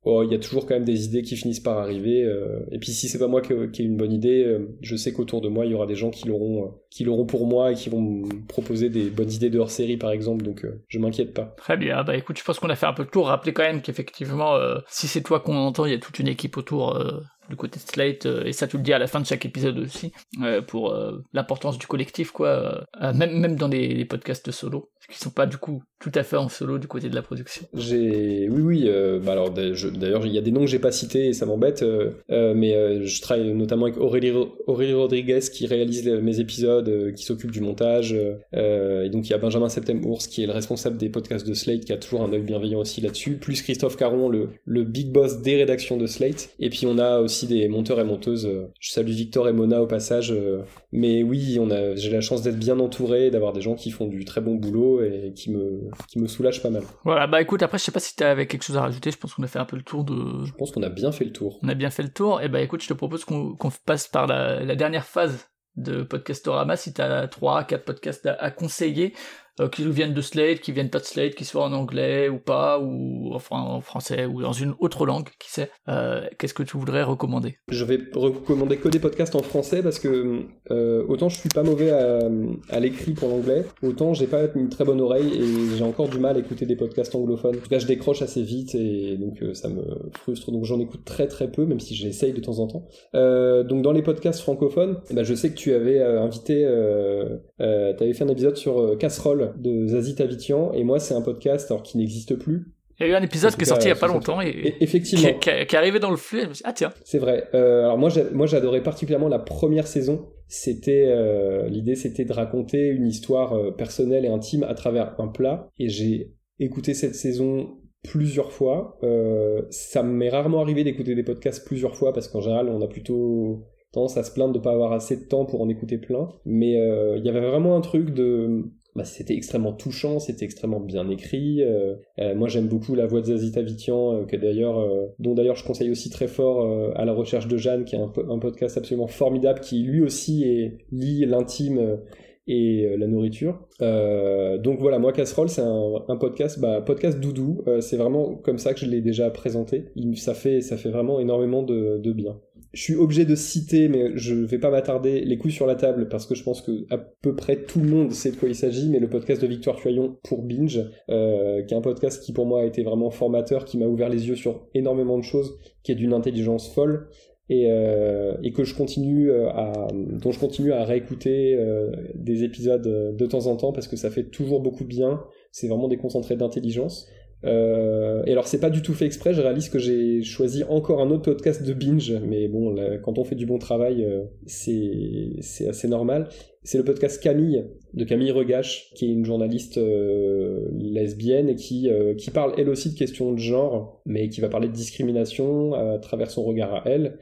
Oh, il y a toujours quand même des idées qui finissent par arriver. Euh, et puis si c'est pas moi qui, ai une bonne idée, euh, je sais qu'autour de moi il y aura des gens qui l'auront, euh, qui l'auront pour moi et qui vont me proposer des bonnes idées de hors série par exemple. Donc je m'inquiète pas. Très bien. Bah écoute, je pense qu'on a fait un peu le tour. Rappelez quand même qu'effectivement, si c'est toi qu'on entend, il y a toute une équipe autour du côté de Slate, euh, et ça tu le dis à la fin de chaque épisode aussi, euh, pour euh, l'importance du collectif, quoi, même, même dans les, podcasts solo, qui sont pas du coup tout à fait en solo du côté de la production. J'ai, oui, oui, bah alors d'ailleurs il y a des noms que j'ai pas cités et ça m'embête, mais je travaille notamment avec Aurélie, Aurélie Rodriguez qui réalise mes épisodes, qui s'occupe du montage, et donc il y a Benjamin Septem-Ours qui est le responsable des podcasts de Slate, qui a toujours un œil bienveillant aussi là-dessus, plus Christophe Caron, le, le big boss des rédactions de Slate, et puis on a aussi des monteurs et monteuses. Je salue Victor et Mona au passage. Euh, mais oui, on a, j'ai la chance d'être bien entouré, d'avoir des gens qui font du très bon boulot et qui me, qui me soulagent pas mal. Voilà, bah écoute, après, je sais pas si tu avais quelque chose à rajouter. Je pense qu'on a fait un peu le tour de. Je pense qu'on a bien fait le tour. On a bien fait le tour. Et bah écoute, je te propose qu'on, passe par la, la dernière phase de Podcastorama si tu as 3 4 podcasts à conseiller euh, qui viennent de Slate, qui viennent pas de Slate, qui soient en anglais ou pas, ou en français ou dans une autre langue, qui sait. Euh, Qu'est-ce que tu voudrais recommander? Je vais recommander que des podcasts en français parce que euh, autant je suis pas mauvais à, l'écrit pour l'anglais, autant j'ai pas une très bonne oreille et j'ai encore du mal à écouter des podcasts anglophones. En tout cas, je décroche assez vite et donc euh, ça me frustre. Donc j'en écoute très très peu, même si j'essaye de temps en temps. Donc dans les podcasts francophones, eh ben, je sais que tu avais invité, tu avais fait un épisode sur casserole de Zazie Tavitian, et moi c'est un podcast alors qui n'existe plus. Il y a eu un épisode qui est sorti il y a pas longtemps et, effectivement qui, est arrivé dans le flux. Et je me suis dit, ah tiens. C'est vrai. Euh, alors moi, moi j'adorais particulièrement la première saison. C'était euh, l'idée, c'était de raconter une histoire euh, personnelle et intime à travers un plat. Et j'ai écouté cette saison plusieurs fois. ça m'est rarement arrivé d'écouter des podcasts plusieurs fois parce qu'en général, on a plutôt tendance à se plaindre de pas avoir assez de temps pour en écouter plein. Mais il y avait vraiment un truc de bah, c'était extrêmement touchant, c'était extrêmement bien écrit. Euh, euh, moi, j'aime beaucoup la voix de Zazita Vitian, euh, que d'ailleurs, dont d'ailleurs je conseille aussi très fort à la recherche de Jeanne, qui est un, podcast absolument formidable, qui lui aussi est, lit l'intime et la nourriture. donc voilà, moi Casserole, c'est un, podcast, bah, podcast doudou. c'est vraiment comme ça que je l'ai déjà présenté. Ça fait, vraiment énormément de bien. Je suis obligé de citer, mais je vais pas m'attarder, les coups sur la table, parce que je pense que à peu près tout le monde sait de quoi il s'agit, mais le podcast de Victoire Tuyon pour Binge, euh, qui est un podcast qui pour moi a été vraiment formateur, qui m'a ouvert les yeux sur énormément de choses, qui est d'une intelligence folle, et, euh, que je continue euh, à, dont je continue à réécouter des épisodes de temps en temps, parce que ça fait toujours beaucoup de bien, c'est vraiment des concentrés d'intelligence. Euh, et alors c'est pas du tout fait exprès, je réalise que j'ai choisi encore un autre podcast de binge, mais bon, quand on fait du bon travail, euh, c'est assez normal. C'est le podcast Camille de Camille Regache, qui est une journaliste euh, lesbienne et qui euh, qui parle elle aussi de questions de genre, mais qui va parler de discrimination à travers son regard à elle,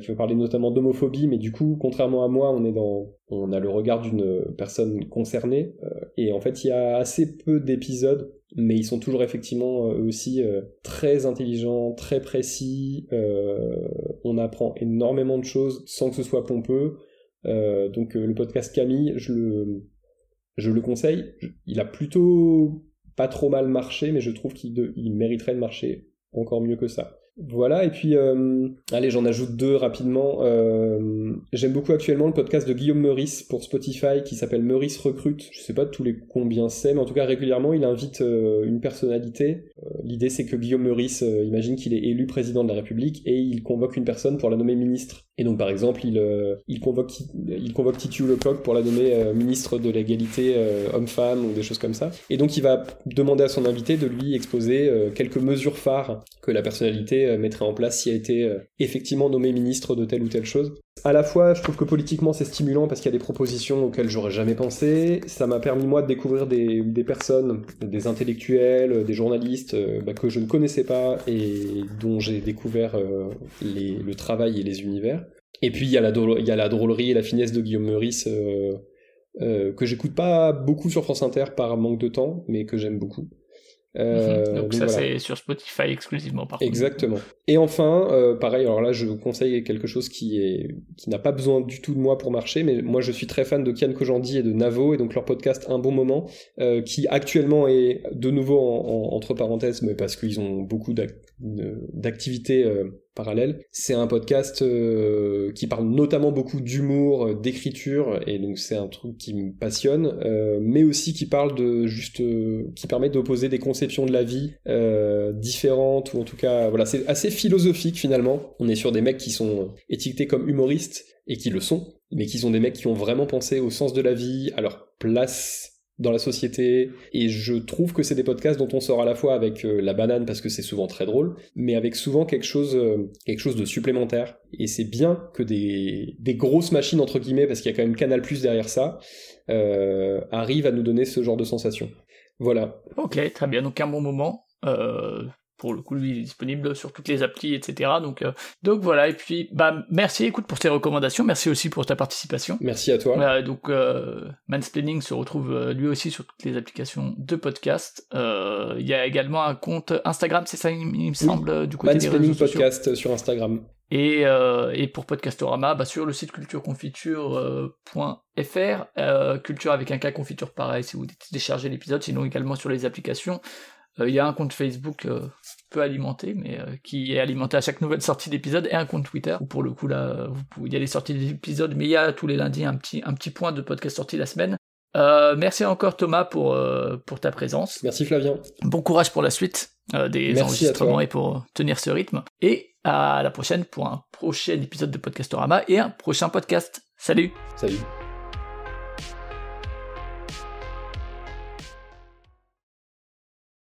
qui va parler notamment d'homophobie, mais du coup, contrairement à moi, on est dans on a le regard d'une personne concernée et en fait, il y a assez peu d'épisodes mais ils sont toujours effectivement eux aussi euh, très intelligents, très précis. Euh, on apprend énormément de choses sans que ce soit pompeux. Euh, donc le podcast Camille, je le, je le conseille. Il a plutôt pas trop mal marché, mais je trouve qu'il il mériterait de marcher encore mieux que ça. Voilà, et puis, euh, allez, j'en ajoute deux rapidement. Euh, J'aime beaucoup actuellement le podcast de Guillaume Meurice pour Spotify qui s'appelle Meurice Recrute. Je sais pas tous les combien c'est, mais en tout cas, régulièrement, il invite euh, une personnalité. Euh, L'idée, c'est que Guillaume Meurice euh, imagine qu'il est élu président de la République et il convoque une personne pour la nommer ministre. Et donc, par exemple, il, il, convoque, il convoque Titu Lecoq pour la nommer ministre de l'égalité homme-femme ou des choses comme ça. Et donc, il va demander à son invité de lui exposer quelques mesures phares que la personnalité mettrait en place si elle était effectivement nommée ministre de telle ou telle chose. À la fois, je trouve que politiquement c'est stimulant parce qu'il y a des propositions auxquelles j'aurais jamais pensé. Ça m'a permis moi de découvrir des, personnes, des intellectuels, des journalistes euh, bah, que je ne connaissais pas et dont j'ai découvert euh, le travail et les univers. Et puis il y, a la drôlerie et la finesse de Guillaume Meurice euh, euh que j'écoute pas beaucoup sur France Inter par manque de temps, mais que j'aime beaucoup. Euh, donc, donc, ça voilà. c'est sur Spotify exclusivement par Exactement. Contre. Et enfin, euh, pareil, alors là je vous conseille quelque chose qui est qui n'a pas besoin du tout de moi pour marcher, mais moi je suis très fan de Kian Kojandi et de Navo et donc leur podcast Un bon moment, euh, qui actuellement est de nouveau en, en, entre parenthèses, mais parce qu'ils ont beaucoup d'activités euh, parallèles. C'est un podcast euh, qui parle notamment beaucoup d'humour, d'écriture, et donc c'est un truc qui me passionne, euh, mais aussi qui parle de juste, euh, qui permet d'opposer des conceptions de la vie euh, différentes, ou en tout cas, voilà, c'est assez philosophique finalement. On est sur des mecs qui sont étiquetés comme humoristes, et qui le sont, mais qui sont des mecs qui ont vraiment pensé au sens de la vie, à leur place dans la société. Et je trouve que c'est des podcasts dont on sort à la fois avec euh, la banane parce que c'est souvent très drôle mais avec souvent quelque chose euh, quelque chose de supplémentaire. Et c'est bien que des, des grosses machines entre guillemets parce qu'il y a quand même Canal Plus derrière ça euh, arrivent à nous donner ce genre de sensation voilà. Ok très bien. Donc un bon moment euh, pour le coup lui il est disponible sur toutes les applis etc donc euh, donc voilà. Et puis bah merci écoute pour tes recommandations. Merci aussi pour ta participation. Merci à toi. Euh, donc euh, Mansplaining se retrouve euh, lui aussi sur toutes les applications de podcast. Euh, il y a également un compte Instagram c'est ça il, me semble oui. du côté Mansplaining des podcast sociaux. sur Instagram. Et, et pour Podcastorama bah sur le site cultureconfiture.fr culture avec un cas confiture pareil si vous téléchargez l'épisode sinon également sur les applications. Il euh, y a un compte Facebook euh, peu alimenté, mais euh, qui est alimenté à chaque nouvelle sortie d'épisode, et un compte Twitter, où pour le coup là, vous pouvez, il y a les sorties d'épisodes, mais il y a tous les lundis un petit, un petit point de podcast sorti la semaine. merci encore Thomas pour, pour ta présence. Merci Flavien. Bon courage pour la suite des merci enregistrements et pour tenir ce rythme. Et à la prochaine pour un prochain épisode de Podcastorama et un prochain podcast. Salut Salut